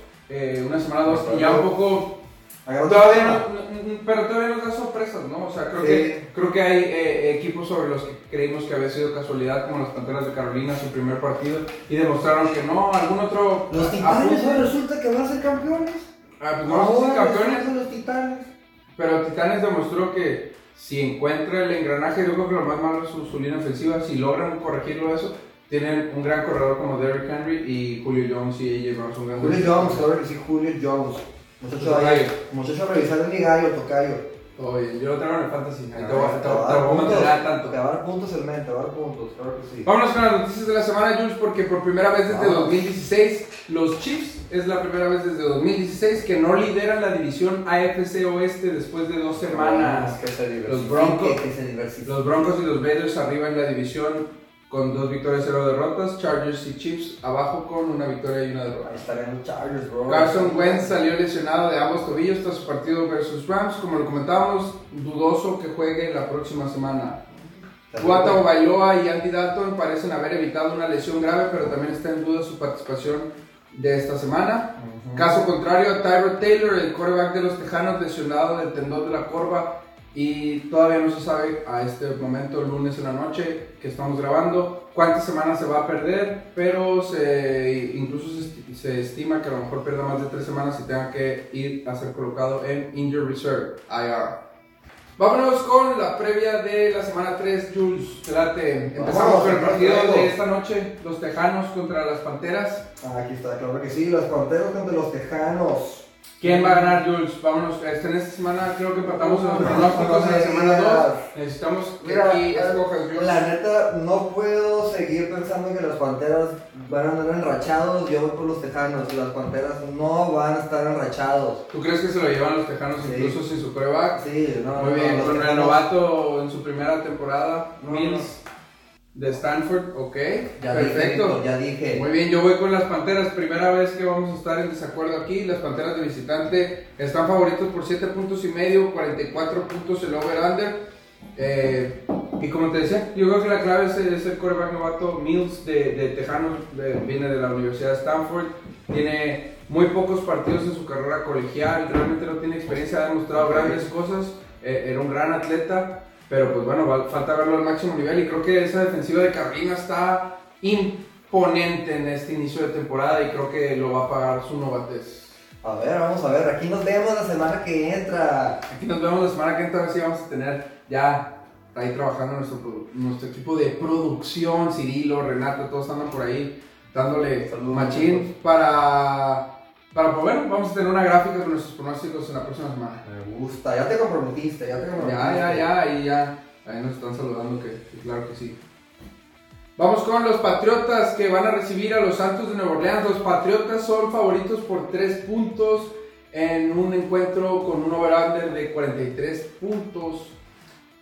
A: una semana 2, y ya un poco Todavía no, pero todavía nos da sorpresas, ¿no? O sea, creo
B: Sí.
A: que creo que hay eh, equipos sobre los que creímos que había sido casualidad, como las Panteras de Carolina, su primer partido, y demostraron que no, algún otro
B: Los titanes resulta que van a ser campeones.
A: Ah, pues no
B: Ahora
A: campeones,
B: los titanes.
A: pero Titanes demostró que si encuentra el engranaje, yo creo que lo más malo es su, su línea ofensiva, si logran corregirlo eso, tienen un gran corredor como Derrick Henry y Julio Jones y AJ Brown son grandes.
B: Julio Jones, claro que sí, Julio Jones. Muchacho, muchacho a revisar el ligayo, tocayo.
A: Bien, yo lo traigo en el fantasy, ahí
B: Ah,
A: te voy a- tanto.
B: Te va a dar puntos el men, te va a dar puntos, claro que sí.
A: Vámonos con las noticias de la semana, Jules, porque por primera vez desde
B: Vamos.
A: 2016, los Chiefs es la primera vez desde 2016 que no lideran la división AFC Oeste después de dos semanas.
B: Que se diversifique,
A: Los Broncos-
B: Que se.
A: Los Broncos y los Raiders arriba en la división con dos victorias, cero derrotas. Chargers y Chiefs abajo con una victoria y una derrota.
B: Ahí estarían los Chargers, bro.
A: Carson Wentz salió lesionado de ambos tobillos tras su partido versus Rams. Como lo comentábamos, dudoso que juegue la próxima semana. Tua Bailoa y Andy Dalton parecen haber evitado una lesión grave, pero también está en duda su participación de esta semana. Caso contrario, Tyrod Taylor, el quarterback de los Tejanos, lesionado del tendón de la corva y todavía no se sabe a este momento, lunes en la noche que estamos grabando, cuántas semanas se va a perder, pero se, incluso se estima que a lo mejor pierda más de tres semanas y tenga que ir a ser colocado en Injury Reserve, IR. Vámonos con la previa de la semana 3, Jules. Espérate, empezamos con el partido de esta noche, los Tejanos contra las Panteras.
B: Ah, Aquí está, claro que sí, los Panteros contra los Tejanos.
A: ¿Quién va a ganar, Jules? Vámonos, este, en esta semana creo que empatamos en los
B: No,
A: pronósticos en la
B: no
A: semana
B: me
A: 2.
B: digas.
A: Necesitamos que
B: Mira,
A: aquí escojas, Jules.
B: la neta, no puedo seguir pensando que las Panteras van a andar enrachados. Yo voy por los Tejanos. Las Panteras no van a estar enrachados.
A: ¿Tú crees que se lo llevan los Tejanos
B: Sí.
A: incluso sin su coreback?
B: Sí, no,
A: Muy
B: no,
A: bien,
B: los
A: con el
B: Tejanos-
A: novato en su primera temporada,
B: No,
A: Mills de Stanford, ok,
B: Ya
A: perfecto.
B: dije, ya dije.
A: Muy bien, yo voy con las Panteras, primera vez que vamos a estar en desacuerdo aquí, las Panteras de visitante están favoritos por 7 puntos y medio, 44 puntos el over-under. Eh, y como te decía, yo creo que la clave es, es el quarterback novato Mills de, de Tejanos, de- viene de la Universidad de Stanford, tiene muy pocos partidos en su carrera colegial, realmente no tiene experiencia, ha demostrado grandes cosas, eh, era un gran atleta, pero pues bueno, va- falta verlo al máximo nivel y creo que esa defensiva de Carolina está imponente en este inicio de temporada y creo que lo va a pagar su novatez.
B: A ver, vamos a ver. Aquí nos vemos la semana que entra.
A: Aquí nos vemos la semana que entra, a ver si vamos a tener ya ahí trabajando nuestro, nuestro equipo de producción, Cirilo, Renato, todos andan por ahí dándole
B: Saludos,
A: machín para, para, pues bueno, vamos a tener una gráfica con nuestros pronósticos en la próxima semana.
B: Gusta. Ya te comprometiste, ya te comprometiste.
A: Ya, ya, ya, ahí ya, ahí nos están saludando que, que claro que sí. Vamos con los Patriotas que van a recibir a los Santos de Nueva Orleans. Los Patriotas son favoritos por 3 puntos en un encuentro con un over-under de 43 puntos.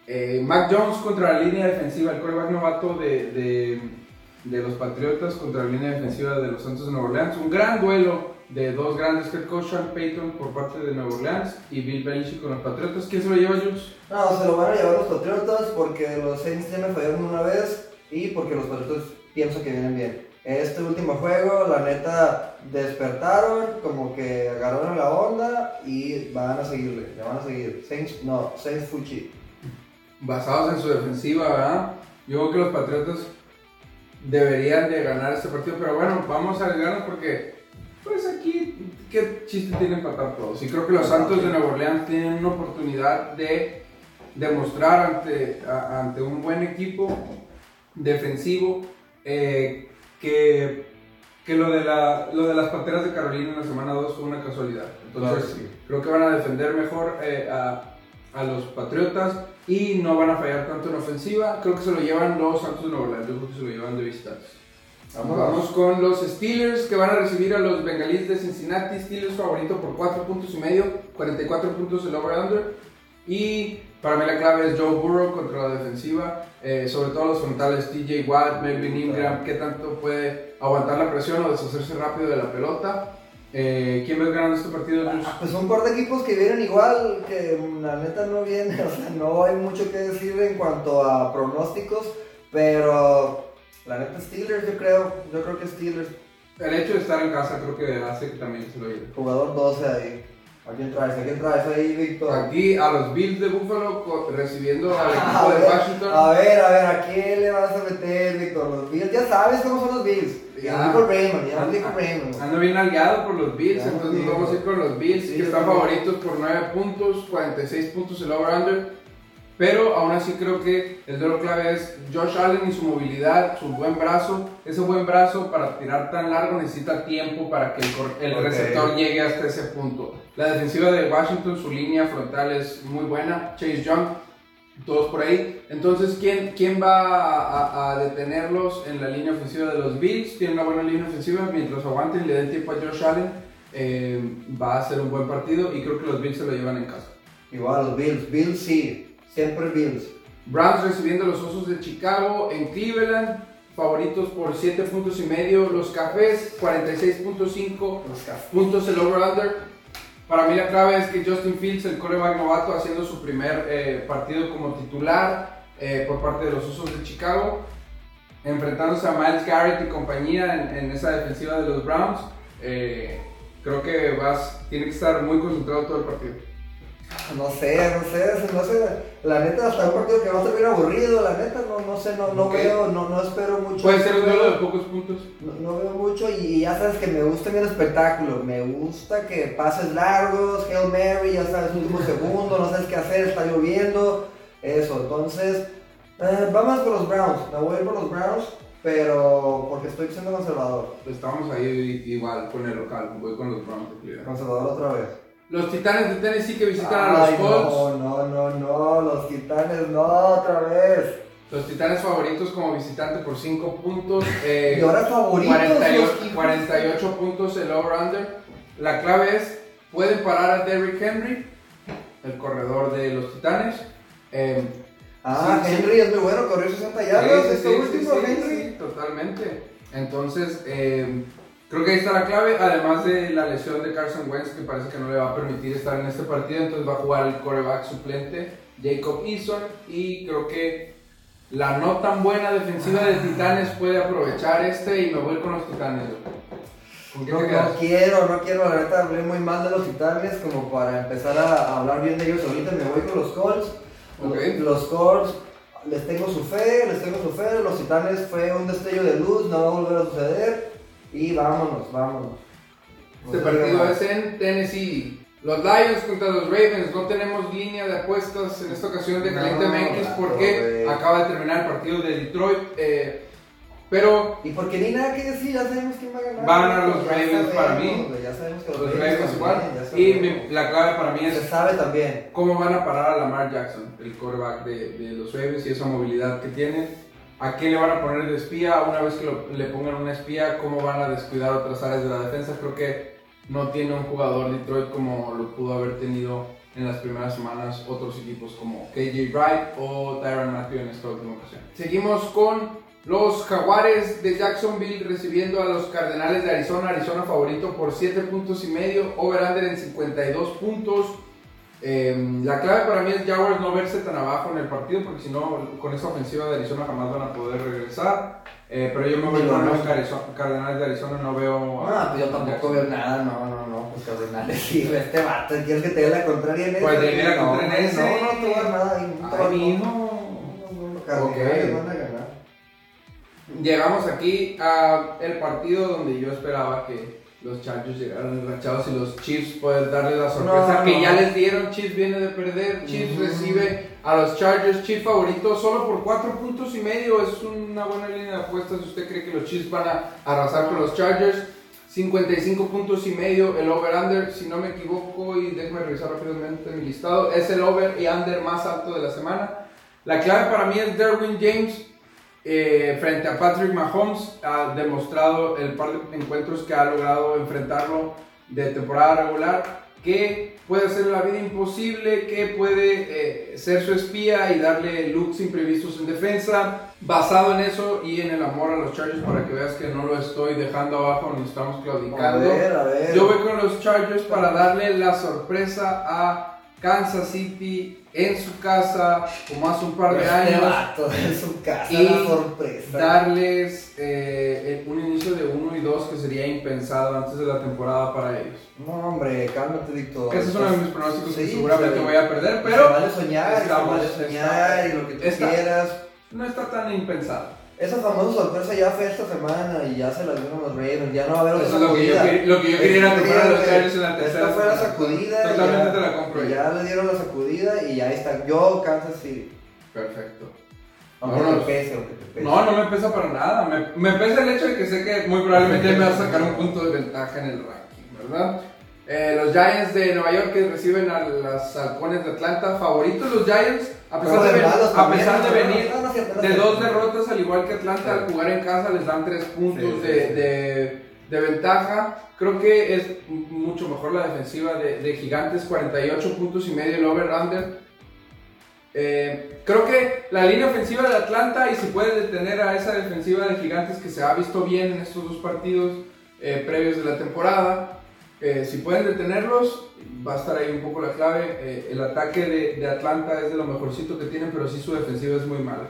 A: Eh, Mac Jones contra la línea defensiva, el quarterback novato de, de, de los Patriotas contra la línea defensiva de los Santos de Nueva Orleans. Un gran duelo de dos grandes head coach, Sean Payton por parte de Nueva Orleans y Bill Belichick con los Patriotas. ¿Quién se lo lleva, Jules?
B: No, se lo van a llevar los Patriotas porque los Saints ya me fallaron una vez y porque los Patriotas pienso que vienen bien. Este último juego, la neta, despertaron, como que agarraron la onda y van a seguirle, le van a seguir. Saints, no, Saints Fuchi.
A: basados en su defensiva, ¿verdad? Yo creo que los Patriotas deberían de ganar este partido, pero bueno, vamos a arriesgarnos porque, pues aquí, ¿qué chiste tiene empatar todos? Y creo que los Santos de Nueva Orleans tienen una oportunidad de demostrar ante, a- ante un buen equipo defensivo eh, que que lo de, la, lo de las Panteras de Carolina en la semana 2 fue una casualidad. Entonces,
B: Claro, sí.
A: creo que van a defender mejor eh, a, a los Patriotas y no van a fallar tanto en ofensiva. Creo que se lo llevan los Santos de Nueva Orleans. Yo creo que se lo llevan de visitantes.
B: Vamos.
A: Vamos con los Steelers que van a recibir a los Bengalíes de Cincinnati. Steelers favorito por 4 puntos y medio, 44 puntos el over-under. Y para mí la clave es Joe Burrow contra la defensiva, eh, sobre todo los frontales TJ Watt, Melvin Ingram, qué tanto puede aguantar la presión o deshacerse rápido de la pelota. Eh, ¿Quién ves ganando este partido?
B: Ah, Pues par de equipos que vienen igual, que la neta no viene, o sea, no hay mucho que decir en cuanto a pronósticos, pero la neta Steelers yo creo, yo creo que Steelers,
A: El hecho de estar en casa creo que hace que también se lo lleve.
B: jugador 12 ahí. ¿A quién traes? ¿A quién traes ahí, Víctor?
A: Aquí a los Bills de Buffalo recibiendo al equipo de
B: ver,
A: Washington.
B: a ver, a ver, ¿a quién le vas a meter, Víctor? Los Bills, ya sabes cómo son los Bills. Ya dijo Raymond, ya dijo Raymond.
A: Ando bien aliado por los Bills,
B: Ya,
A: entonces
B: amigo.
A: vamos a ir con los Bills,
B: Sí,
A: que están favoritos por 9 puntos, 46 puntos el over-under. Pero aún así creo que el duelo clave es Josh Allen y su movilidad, su buen brazo. Ese buen brazo para tirar tan largo necesita tiempo para que el, receptor llegue hasta ese punto. La defensiva de Washington, su línea frontal es muy buena. Chase Young, todos por ahí. Entonces, ¿quién, quién va a, a- a detenerlos en la línea ofensiva de los Bills? Tiene una buena línea ofensiva. Mientras aguanten y le den tiempo a Josh Allen, eh, va a ser un buen partido y creo que los Bills se lo llevan en casa.
B: Igual, los Bills, Bills sí, siempre Bills.
A: Browns recibiendo a los Osos de Chicago en Cleveland. Favoritos por 7 puntos y medio. Los Cafés, 46.5
B: Los Cafés.
A: puntos el over-under. Para mí la clave es que Justin Fields, el coreback novato, haciendo su primer eh, partido como titular eh, por parte de los Osos de Chicago, enfrentándose a Miles Garrett y compañía en, en esa defensiva de los Browns. Eh, creo que vas, tiene que estar muy concentrado todo el partido.
B: No sé, no sé, no sé. La neta, hasta un partido que va a ser bien aburrido, la neta, no, no sé, no, no veo, no, no espero mucho.
A: Puede ser un duelo de pocos puntos.
B: No, no veo mucho y ya sabes que me gusta bien el espectáculo. Me gusta que pases largos, Hail Mary, ya sabes, último segundo, no sabes qué hacer, está lloviendo. Eso, entonces, eh, vamos por los Browns. Me voy a ir por los Browns, pero porque estoy siendo conservador.
A: Estamos ahí igual con el local, voy con los Browns.
B: Conservador otra vez.
A: Los Titanes de Tennessee que visitan a
B: Ay,
A: los Colts.
B: no, no, no, no, los titanes, no, otra vez.
A: Los Titanes favoritos como visitante por 5 puntos. eh,
B: y ahora favoritos.
A: 48,
B: los-
A: 48 puntos el over-under. La clave es, pueden parar a Derrick Henry, el corredor de los Titanes. Eh,
B: Ah,
A: Sí, sí.
B: Henry es muy bueno, corrió 60 yardas.
A: sí,
B: este último, Henry.
A: sí, totalmente. Entonces, eh, creo que ahí está la clave, además de la lesión de Carson Wentz, que parece que no le va a permitir estar en este partido, entonces va a jugar el coreback suplente, Jacob Eason, y creo que la no tan buena defensiva de Titanes puede aprovechar este y me voy con los Titanes. ¿Con qué
B: No,
A: te quedas?
B: no quiero, no quiero, la neta hablé muy mal de los titanes como para empezar a hablar bien de ellos ahorita, me voy con los Colts.
A: Ok.
B: Los Colts, les tengo su fe, les tengo su fe, los titanes fue un destello de luz, no va a volver a suceder y vámonos, vámonos.
A: Este
B: No se
A: partido es en Tennessee. Los Lions contra los Ravens. No tenemos línea de apuestas en esta ocasión de Caliente
B: No,
A: MX porque
B: güey.
A: acaba de terminar el partido de Detroit. eh, pero
B: Y porque ni nada que decir, ya sabemos quién va a ganar.
A: Van a ganar los Ravens para mí.
B: Ya sabemos que los,
A: los
B: Ravens
A: igual. Y la clave para mí
B: Se
A: es
B: sabe también.
A: cómo van a parar a Lamar Jackson, el quarterback de, de los Ravens y esa movilidad que tienen. ¿A quién le van a poner de espía? Una vez que le pongan una espía, ¿cómo van a descuidar otras áreas de la defensa? Creo que no tiene un jugador Detroit como lo pudo haber tenido en las primeras semanas otros equipos como KJ Wright o Tyron Matthew en esta última ocasión. Seguimos con los Jaguares de Jacksonville recibiendo a los Cardenales de Arizona. Arizona favorito por 7 puntos y medio, over-under en 52 puntos. Eh, la clave para mí es Jaguars no verse tan abajo en el partido porque si no, con esa ofensiva de Arizona jamás van a poder regresar. Eh, pero yo me voy con
B: lo
A: los Cardenales de Arizona, no veo.
B: Ah, pues yo tampoco veo nada, no, no, no, pues Cardenales, sí, este vato, ¿quieres que te dé la contraria en
A: Pues
B: ese?
A: dime la
B: no,
A: contraria en ese.
B: No, no te a dar nada, ahí, no te a- no,
A: no.
B: no, no, Cardenales van a ganar.
A: Llegamos aquí a el partido donde yo esperaba que los Chargers llegaran enrachados y los Chiefs poder darle la sorpresa
B: No,
A: que
B: no.
A: ya les dieron. Chiefs viene de perder, Chiefs recibe a los Chargers, Chiefs favorito, solo por 4 puntos y medio. Es una buena línea de apuestas si usted cree que los Chiefs van a arrasar con los Chargers. 55 puntos y medio el over-under, si no me equivoco, y déjeme revisar rápidamente mi listado, es el over y under más alto de la semana. La clave para mí es Derwin James eh, frente a Patrick Mahomes. Ha demostrado el par de encuentros que ha logrado enfrentarlo de temporada regular que puede hacer la vida imposible, que puede eh, ser su espía y darle looks imprevistos en defensa. Basado en eso y en el amor a los Chargers, para que veas que no lo estoy dejando abajo ni estamos claudicando. Yo voy con los Chargers para darle la sorpresa a Kansas City en su casa, como hace un par de
B: este
A: años.
B: en su casa,
A: y
B: la sorpresa.
A: darles eh, un inicio de 1 y 2 que sería impensado antes de la temporada para ellos.
B: No, hombre, cálmate, Víctor.
A: Ese es uno de mis pronósticos que
B: Sí,
A: seguramente
B: se-
A: voy a perder,
B: Se
A: pero
B: vale soñar, se
A: estamos-
B: vale soñar y lo que tú
A: está-
B: quieras.
A: no está tan impensado.
B: Esa famosa sorpresa ya fue esta semana y ya se la dieron los Raiders. Ya no va a haber otra
A: Eso es lo que yo lo que yo quería era que fueran los Chargers en la tercera
B: Esta fue la sacudida.
A: Totalmente
B: ya-
A: te la compro.
B: Ya le dieron la sacudida y ya está. Yo, Kansas City.
A: Perfecto.
B: Aunque
A: Vámonos.
B: te pese, aunque te pese.
A: No, no me pesa para nada. Me, me pesa el hecho de que sé que muy probablemente me va a sacar un punto de ventaja en el ranking, ¿verdad? Eh, los Giants de Nueva York que reciben a las halcones de Atlanta. Favoritos los Giants, a pesar, de, venir de dos derrotas, al igual que Atlanta, al jugar en casa les dan tres puntos de, de- de ventaja. Creo que es mucho mejor la defensiva de, de Gigantes, 48 puntos y medio el over-under. Eh, creo que la línea ofensiva de Atlanta y si puede detener a esa defensiva de Gigantes que se ha visto bien en estos dos partidos eh, previos de la temporada, eh, si pueden detenerlos, va a estar ahí un poco la clave. Eh, el ataque de, de Atlanta es de lo mejorcito que tienen, pero sí su defensiva es muy mala.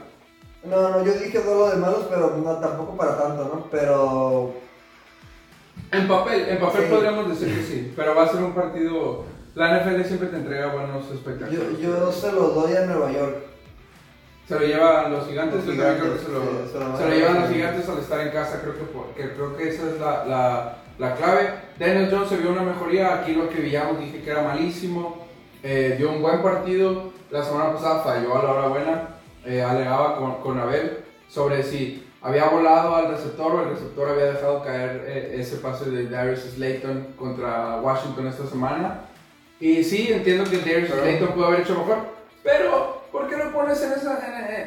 B: No, no, yo dije todo lo de malos, pero no, tampoco para tanto, ¿no? Pero.
A: En papel, en papel
B: Sí.
A: podríamos decir que sí, pero va a ser un partido. La NFL siempre te entrega buenos espectáculos.
B: Yo, yo se lo doy a Nueva York.
A: Se lo llevan los gigantes,
B: Los
A: yo también creo que
B: gigantes,
A: se lo,
B: sí, se lo
A: se
B: a
A: lo llevan los gigantes al estar en casa, creo que, creo que esa es la, la, la clave. Daniel Jones se vio una mejoría, aquí lo que veíamos dije que era malísimo, eh, dio un buen partido, la semana pasada falló a la hora buena, eh, alegaba con, con Abel sobre si había volado al receptor o el receptor había dejado caer eh, ese pase de Darius Slayton contra Washington esta semana. Y sí, entiendo que Darius
B: Pero-
A: Slayton pudo haber hecho mejor, pero ¿por qué lo pones en esa,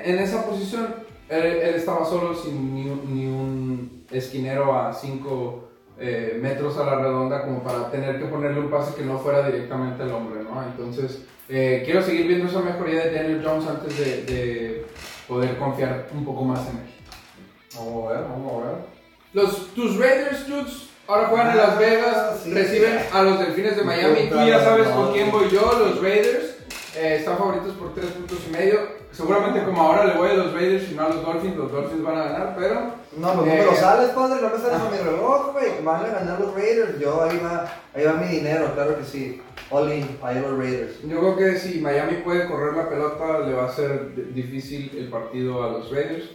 A: en, en esa posición? Él, él estaba solo sin ni, ni un esquinero a 5 metros a la redonda como para tener que ponerle un pase que no fuera directamente al hombre, ¿no? Entonces, eh, quiero seguir viendo esa mejoría de Daniel Jones antes de, de poder confiar un poco más en él.
B: Vamos a ver, vamos a ver.
A: Los, tus Raiders, Tuts, ahora juegan en Las
B: Ah,
A: Vegas,
B: sí.
A: reciben a los Delfines de Miami. Tú ya sabes con quién voy yo, los Raiders. Eh, están favoritos por 3 puntos y medio. Seguramente como ahora le voy a los Raiders y no a los Dolphins, los Dolphins van a ganar, pero
B: No, pues no
A: Eh,
B: me lo sales, padre, no me sales a mi reloj, güey. Van a ganar los Raiders. Yo ahí va, ahí va mi dinero, claro que sí. All in, ahí los Raiders.
A: yo creo que si Miami puede correr la pelota, le va a ser difícil el partido a los Raiders.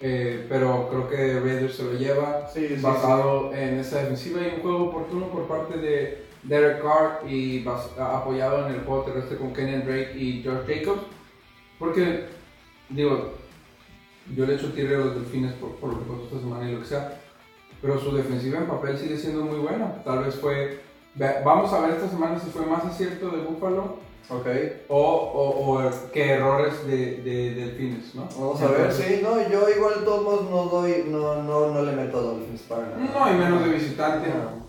A: Eh, pero creo que Raiders se lo lleva
B: Sí, sí,
A: basado en esa defensiva y un juego oportuno por parte de Derek Carr y apoyado en el juego terrestre con Kenyon Drake y George Jacobs. Porque, digo, yo le echo tierra a los delfines por, por lo que pasó esta semana y lo que sea, pero su defensiva en papel sigue siendo muy buena. Tal vez fue. Vamos a ver esta semana si fue más acierto de Buffalo
B: Ok.
A: o, o, o que errores de, de delfines, ¿no?
B: Vamos a ver, sí, no, yo igual todos no doy, no, no, no le meto a Dolphins para nada.
A: No, y menos de visitante.
B: No.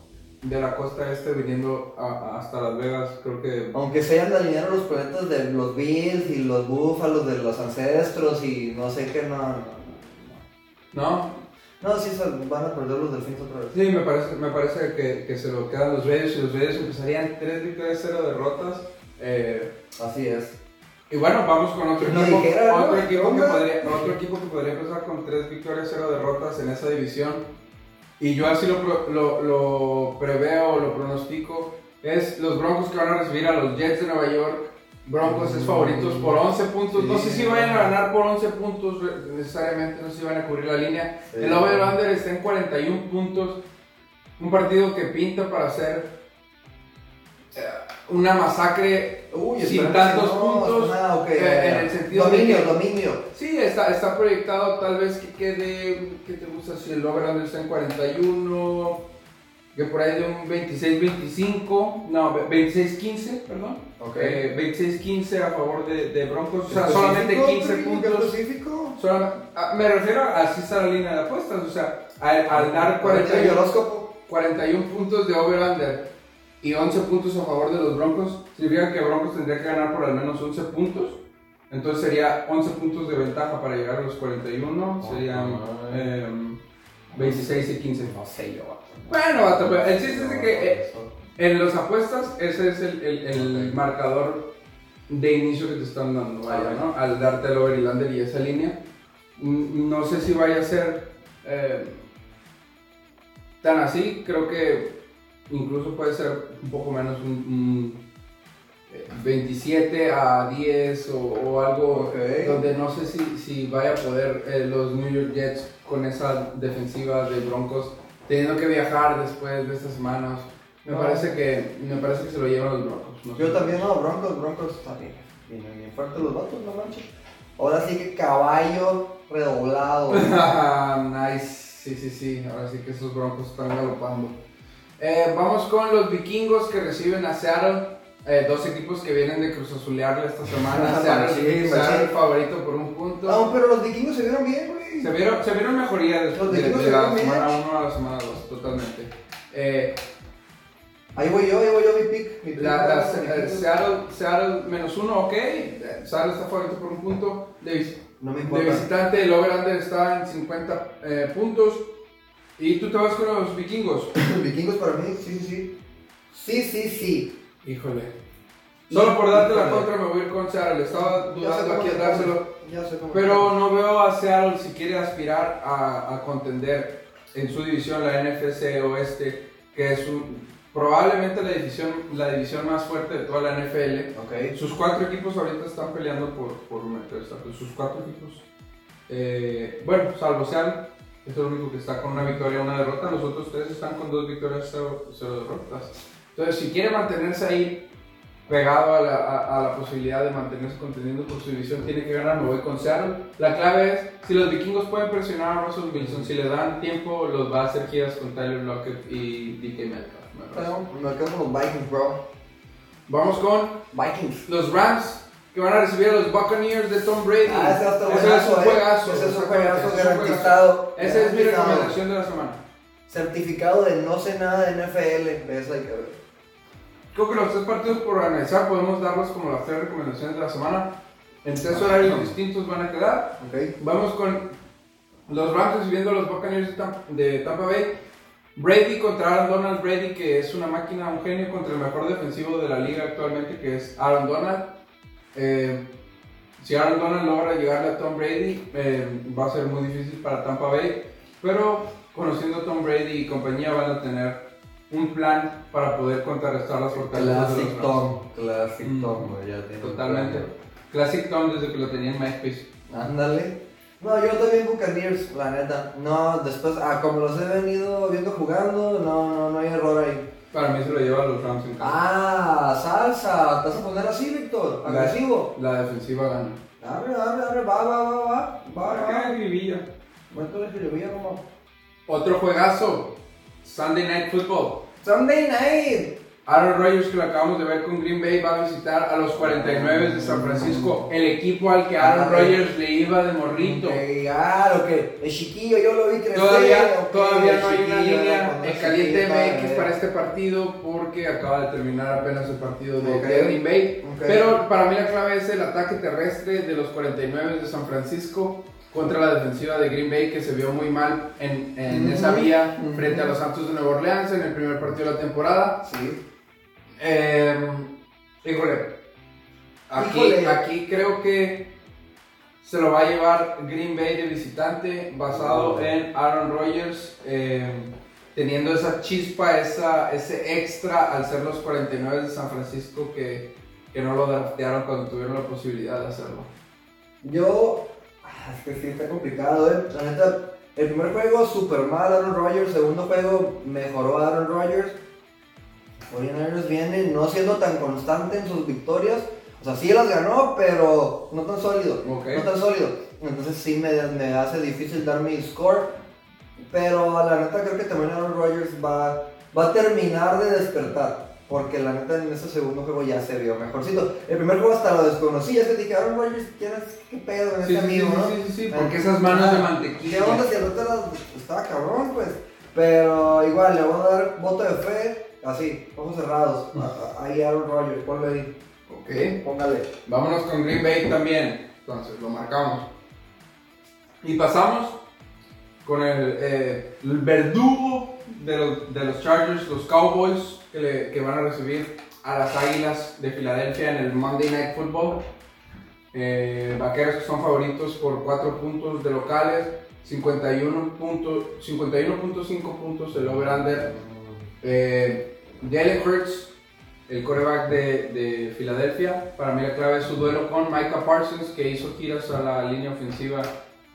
A: De la costa este viniendo a- a- hasta Las Vegas, creo que
B: Aunque se hayan alineado los planetas de los Bills y los Búfalos de los ancestros y no sé qué, no, no, no. sí van a perder los Delfines otra vez.
A: Sí, me parece, me parece que, que se lo quedan los Raiders y los Raiders empezarían 3 victorias, 0 derrotas. Eh,
B: Así es.
A: y bueno, vamos con otro
B: No
A: equipo.
B: dijera, ¿no?
A: otro, equipo que podría, otro equipo que podría empezar con 3 victorias, 0 derrotas en esa división. Y yo así lo, lo, lo preveo, lo pronostico. Es los Broncos que van a recibir a los Jets de Nueva York. Broncos es favoritos por 11 puntos. No sé si vayan a ganar por 11 puntos necesariamente, no sé si van a cubrir la línea.
B: Sí.
A: El over-under está en 41 puntos. Un partido que pinta para ser una masacre
B: Uy,
A: sin tantos
B: no,
A: puntos.
B: ah, ok,
A: eh, en el sentido
B: dominio,
A: de que,
B: dominio.
A: Sí, está, está proyectado tal vez que quede, ¿qué te gusta? Si el over está en 41, que por ahí de un 26-25, no, 26-15, perdón.
B: Ok.
A: Eh, 26-15 a favor de, de Broncos, o sea,
B: ¿Específico,
A: solamente 15
B: Tri? ¿Qué
A: puntos.
B: específico?
A: Solamente- ah, me refiero a así está la línea de apuestas, o sea, al, al dar
B: Ahorita el
A: 41,
B: horóscopo.
A: 41 puntos de over-under y 11 puntos a favor de los Broncos, significa que Broncos tendría que ganar por al menos 11 puntos. Entonces sería 11 puntos de ventaja para llegar a los 41, serían
B: Ajá.
A: em, 26 y 15. No sé yo. Bueno, vato, pero el chiste es de que eh, en las apuestas ese es el, el- el
B: Ok.
A: marcador de inicio que te están dando, vaya, ¿no? Al darte el over y under y esa línea. Mm, No sé si vaya a ser eh, tan así, creo que incluso puede ser un poco menos, un, un, eh, 27 a 10 o, o algo donde no sé si, si vaya a poder eh, los New York Jets con esa defensiva de Broncos teniendo que viajar después de estas semanas. Me,
B: No.
A: parece, que, me parece que se lo llevan los Broncos. no
B: Yo
A: sé.
B: también, no, Broncos, Broncos está bien. Bien, bien fuerte los vatos, no manches. Ahora sí que caballo redoblado.
A: nice. Sí, sí, sí. Ahora sí que esos broncos están galopando. Eh, vamos con los vikingos que reciben a Seattle. Eh, dos equipos que vienen de Cruz Azulearle esta semana. Seattle,
B: Sí,
A: Seattle
B: sí.
A: favorito por un punto.
B: No, pero los vikingos se vieron bien, güey.
A: Se vieron, se vieron mejoría
B: Los
A: de, de
B: se
A: la semana 1 a la semana 2, totalmente. Eh,
B: Ahí voy yo, ahí voy yo, mi pick. Mi pick
A: la, la-. Seattle, Seattle menos uno, ok. Seattle está favorito por un punto. De,
B: No me
A: de
B: importa.
A: visitante, el over-under está en 50 eh, puntos. Y tú te vas con los vikingos.
B: Los vikingos para mí, sí, sí, sí. Sí, sí, sí.
A: Híjole. Solo por darte la contra me voy a ir con Seattle. Estaba dudando aquí en dárselo. Pero no veo a Seattle si quiere aspirar a, a contender en su división, la NFC Oeste, que es un- probablemente la división, la división más fuerte de toda la NFL.
B: Ok.
A: Sus cuatro equipos ahorita están peleando por, por meterse. Sus cuatro equipos. eh, bueno, salvo Seattle, es el único que está con una victoria y una derrota. Los otros tres están con dos victorias y cero, cero derrotas. Entonces, si quiere mantenerse ahí pegado a la, a- a la posibilidad de mantenerse contendiendo por su división, tiene que ganar. Me voy con Seattle. La clave es: si los vikingos pueden presionar a Russell Wilson, si le dan tiempo, los va a hacer giras con Tyler Lockett y DK Metcalf. me
B: quedo con los Vikings, bro.
A: Vamos con
B: Vikings.
A: los Rams que van a recibir a los Buccaneers de Tom Brady.
B: Ah, ese buenazo,
A: es un
B: eh.
A: juegazo.
B: Ese es un juegazo
A: es
B: garantizado.
A: Esa es mi recomendación de la semana.
B: Certificado de no sé nada de NFL. Ves, hay que ver.
A: Creo que los tres partidos por analizar podemos darlos como las tres recomendaciones de la semana. En tres horarios distintos van a quedar.
B: Ok.
A: Vamos con los Rams recibiendo a los Buccaneers de Tampa Bay. Brady contra Aaron Donald. Brady, que es una máquina, un genio contra el mejor defensivo de la liga actualmente, que es Aaron Donald. Eh, si Aaron Donald logra llegarle a Tom Brady, eh, va a ser muy difícil para Tampa Bay. Pero conociendo a Tom Brady y compañía, van a tener un plan para poder contrarrestar las fortalezas de los
B: Classic. Tom. Classic
A: Mm,
B: Tom. Ya tiene
A: Totalmente. Classic Tom desde que lo tenía en MySpace.
B: Ándale. No, yo también Buccaneers, la neta. No, después, ah, como los he venido viendo jugando, no, no, no hay error ahí.
A: Para mí se lo lleva a los Rams en casa.
B: Ah, salsa. ¿Te vas a poner así, Víctor? Agresivo.
A: La defensiva gana.
B: Abre, abre, abre, va, va, va, va. Va, va.
A: Vivilla.
B: Momento de llovía como.
A: Otro juegazo. Sunday Night Football.
B: Sunday night.
A: Aaron Rodgers, que lo acabamos de ver con Green Bay, va a visitar a los 49 de San Francisco, el equipo al que Aaron
B: Ah,
A: Rodgers le iba de morrito.
B: Ok, claro que el chiquillo yo lo vi crecer.
A: Todavía, todavía no hay una línea en caliente MX para este partido porque acaba de terminar apenas el partido de, Green Bay. Pero para mí la clave es el ataque terrestre de los 49 de San Francisco contra la defensiva de Green Bay que se vio muy mal en, en esa vía frente a los Santos de Nueva Orleans en el primer partido de la temporada.
B: Sí.
A: Eh, híjole, aquí,
B: Híjole.
A: aquí creo que se lo va a llevar Green Bay de visitante basado en Aaron Rodgers. eh, teniendo esa chispa, esa, ese extra al ser los 49 de San Francisco que, que no lo draftearon cuando tuvieron la posibilidad de hacerlo.
B: Yo. ah, Es que sí, está complicado, eh. La neta, el primer juego super mal Aaron Rodgers, segundo juego mejoró Aaron Rodgers. 49ers viene no siendo tan constante en sus victorias. O sea, sí las ganó, pero no tan sólido. No tan sólido. Entonces sí me, me hace difícil dar mi score. Pero la neta creo que también Aaron Rodgers va, va a terminar de despertar. Porque la neta en ese segundo juego ya se vio mejorcito. El primer juego hasta lo desconocí. Ya se dije, Aaron Rodgers, ¿quién es? ¿Qué pedo en
A: Sí,
B: este
A: sí, sí,
B: amigo, no?
A: sí, sí, sí, porque esas manos de
B: ¿Qué
A: mantequilla.
B: onda si el otro estaba cabrón, pues? Pero igual, le voy a dar voto de fe, así, ojos cerrados. A- Ahí Aaron Rodgers, ponle ahí.
A: Ok.
B: Póngale.
A: Vámonos con Green Bay también. Entonces, lo marcamos. Y pasamos con el, eh, el verdugo de los, de los Chargers, los Cowboys, que, le- que van a recibir a las Águilas de Filadelfia en el Monday Night Football. Eh, vaqueros que son favoritos por 4 puntos de locales, 51 puntos- 51.5 puntos el over-under. Eh, Jalen Hurts, el coreback de, de Filadelfia, para mí la clave es su duelo con Micah Parsons, que hizo giras a la línea ofensiva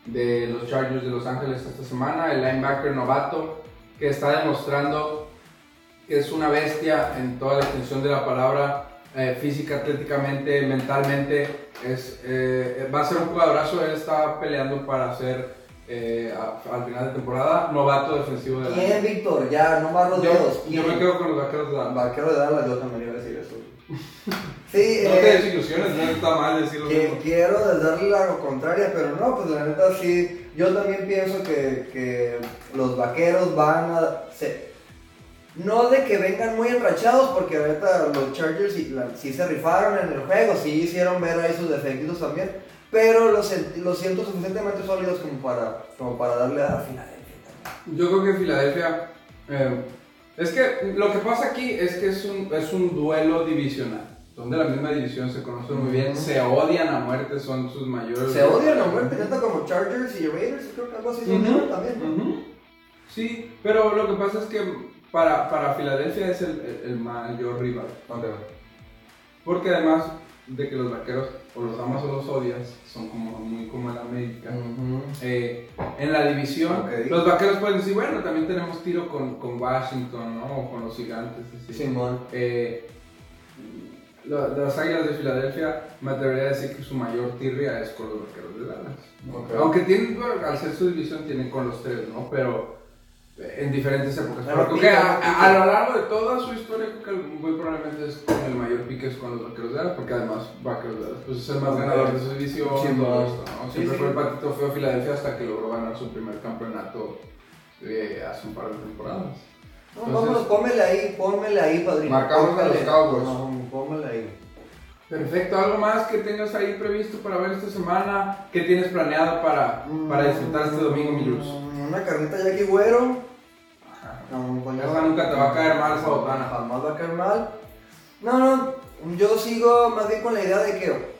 A: de los Chargers de Los Ángeles esta semana, el linebacker novato, que está demostrando que es una bestia en toda la extensión de la palabra, eh, física, atléticamente, mentalmente, eh, va a ser un jugadorazo, él está peleando para ser eh, a- al final de temporada novato defensivo de la
B: ¿Quién, Víctor? Ya, no más los
A: yo,
B: dedos.
A: yo me quedo con los vaqueros de Dallas.
B: Vaquero de Dallas, yo también iba a decir eso. Sí,
A: No
B: eh,
A: te desilusiones, no está mal decirlo.
B: que quiero darle la contraria, pero no, pues la neta sí. Yo también pienso que, que los vaqueros van a. se- no de que vengan muy enrachados, porque ahorita los Chargers sí, la- sí se rifaron en el juego, sí hicieron ver ahí sus defectos también, pero los, sent- los siento suficientemente sólidos como para, como para darle a Filadelfia.
A: Yo creo que Filadelfia. eh, es que lo que pasa aquí es que es un, es un duelo divisional. Son de la misma división, se conocen muy bien, se odian a muerte, son sus mayores.
B: Se odian a muerte, neta, como Chargers y Raiders, creo que algo así se
A: Ujú,
B: odian también.
A: Sí, pero lo que pasa es que para, para Filadelfia es el, el- el mayor rival. Porque además de que los vaqueros o los amas o los odias, son como muy como el América. Eh, en la división, los vaqueros pueden decir, bueno, también tenemos tiro con, con Washington, ¿no? O con los gigantes. así.
B: Simón.
A: Eh, las águilas de Filadelfia, me atrevería a decir que su mayor tirria es con los vaqueros de Dallas. Aunque tienen, al ser su división, tienen con los tres, ¿no? Pero en diferentes épocas.
B: Pero
A: creo que a, a- a lo largo de toda su historia, creo que muy probablemente es con el mayor pique es con los vaqueros de Dallas, porque además vaqueros de Dallas pues, es el más ganador de su división.
B: Sí,
A: todo esto, ¿no?
B: Sí,
A: Siempre
B: sí.
A: fue el patito feo Filadelfia hasta que logró ganar su primer campeonato eh, hace un par de temporadas.
B: No,
A: Entonces-
B: vámonos, pónmele ahí, pónmele ahí, padrino.
A: Marcamos a los. Cowboys.
B: No, pónmele ahí.
A: Perfecto, ¿algo más que tengas ahí previsto para ver esta semana? ¿Qué tienes planeado para, para disfrutar este domingo, mi Luz?
B: Mm, Una carnita Jackie Güero. No, pues
A: Esa nunca te va a caer mal esa botana.
B: Jamás va a caer mal. No, no, yo sigo más bien con la idea de que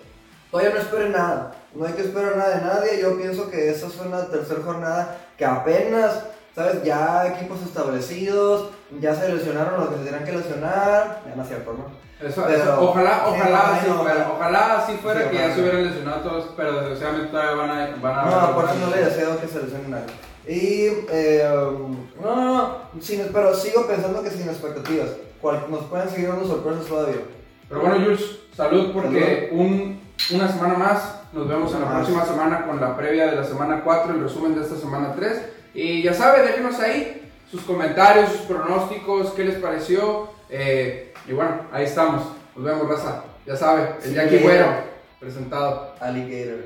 B: todavía no esperen nada. No hay que esperar nada de nadie. Yo pienso que esa es una tercera jornada que apenas, ¿sabes? Ya equipos establecidos, ya se lesionaron los que se tenían que lesionar. Ya no es cierto, ¿no?
A: Eso,
B: Pero-
A: eso, ojalá,
B: sí,
A: ojalá,
B: no,
A: fuera,
B: ojalá.
A: ojalá así fuera
B: Sí,
A: que ya se hubieran lesionado todos, pero desgraciadamente todavía van a... Van a
B: No, por eso no le deseo que se lesione nadie. Y, eh, no, no, no, sin, pero sigo pensando que sin expectativas. Cual- nos pueden seguir dando sorpresas todavía.
A: Pero bueno, Jules, salud porque un, una semana más. Nos vemos en la
B: Más.
A: próxima semana con la previa de la semana 4, el resumen de esta semana 3. Y ya sabe, déjenos ahí sus comentarios, sus pronósticos, qué les pareció. Eh, y bueno, ahí estamos. Nos vemos, raza. Ya sabe, el Jackie. Güero, presentado.
B: Alligator.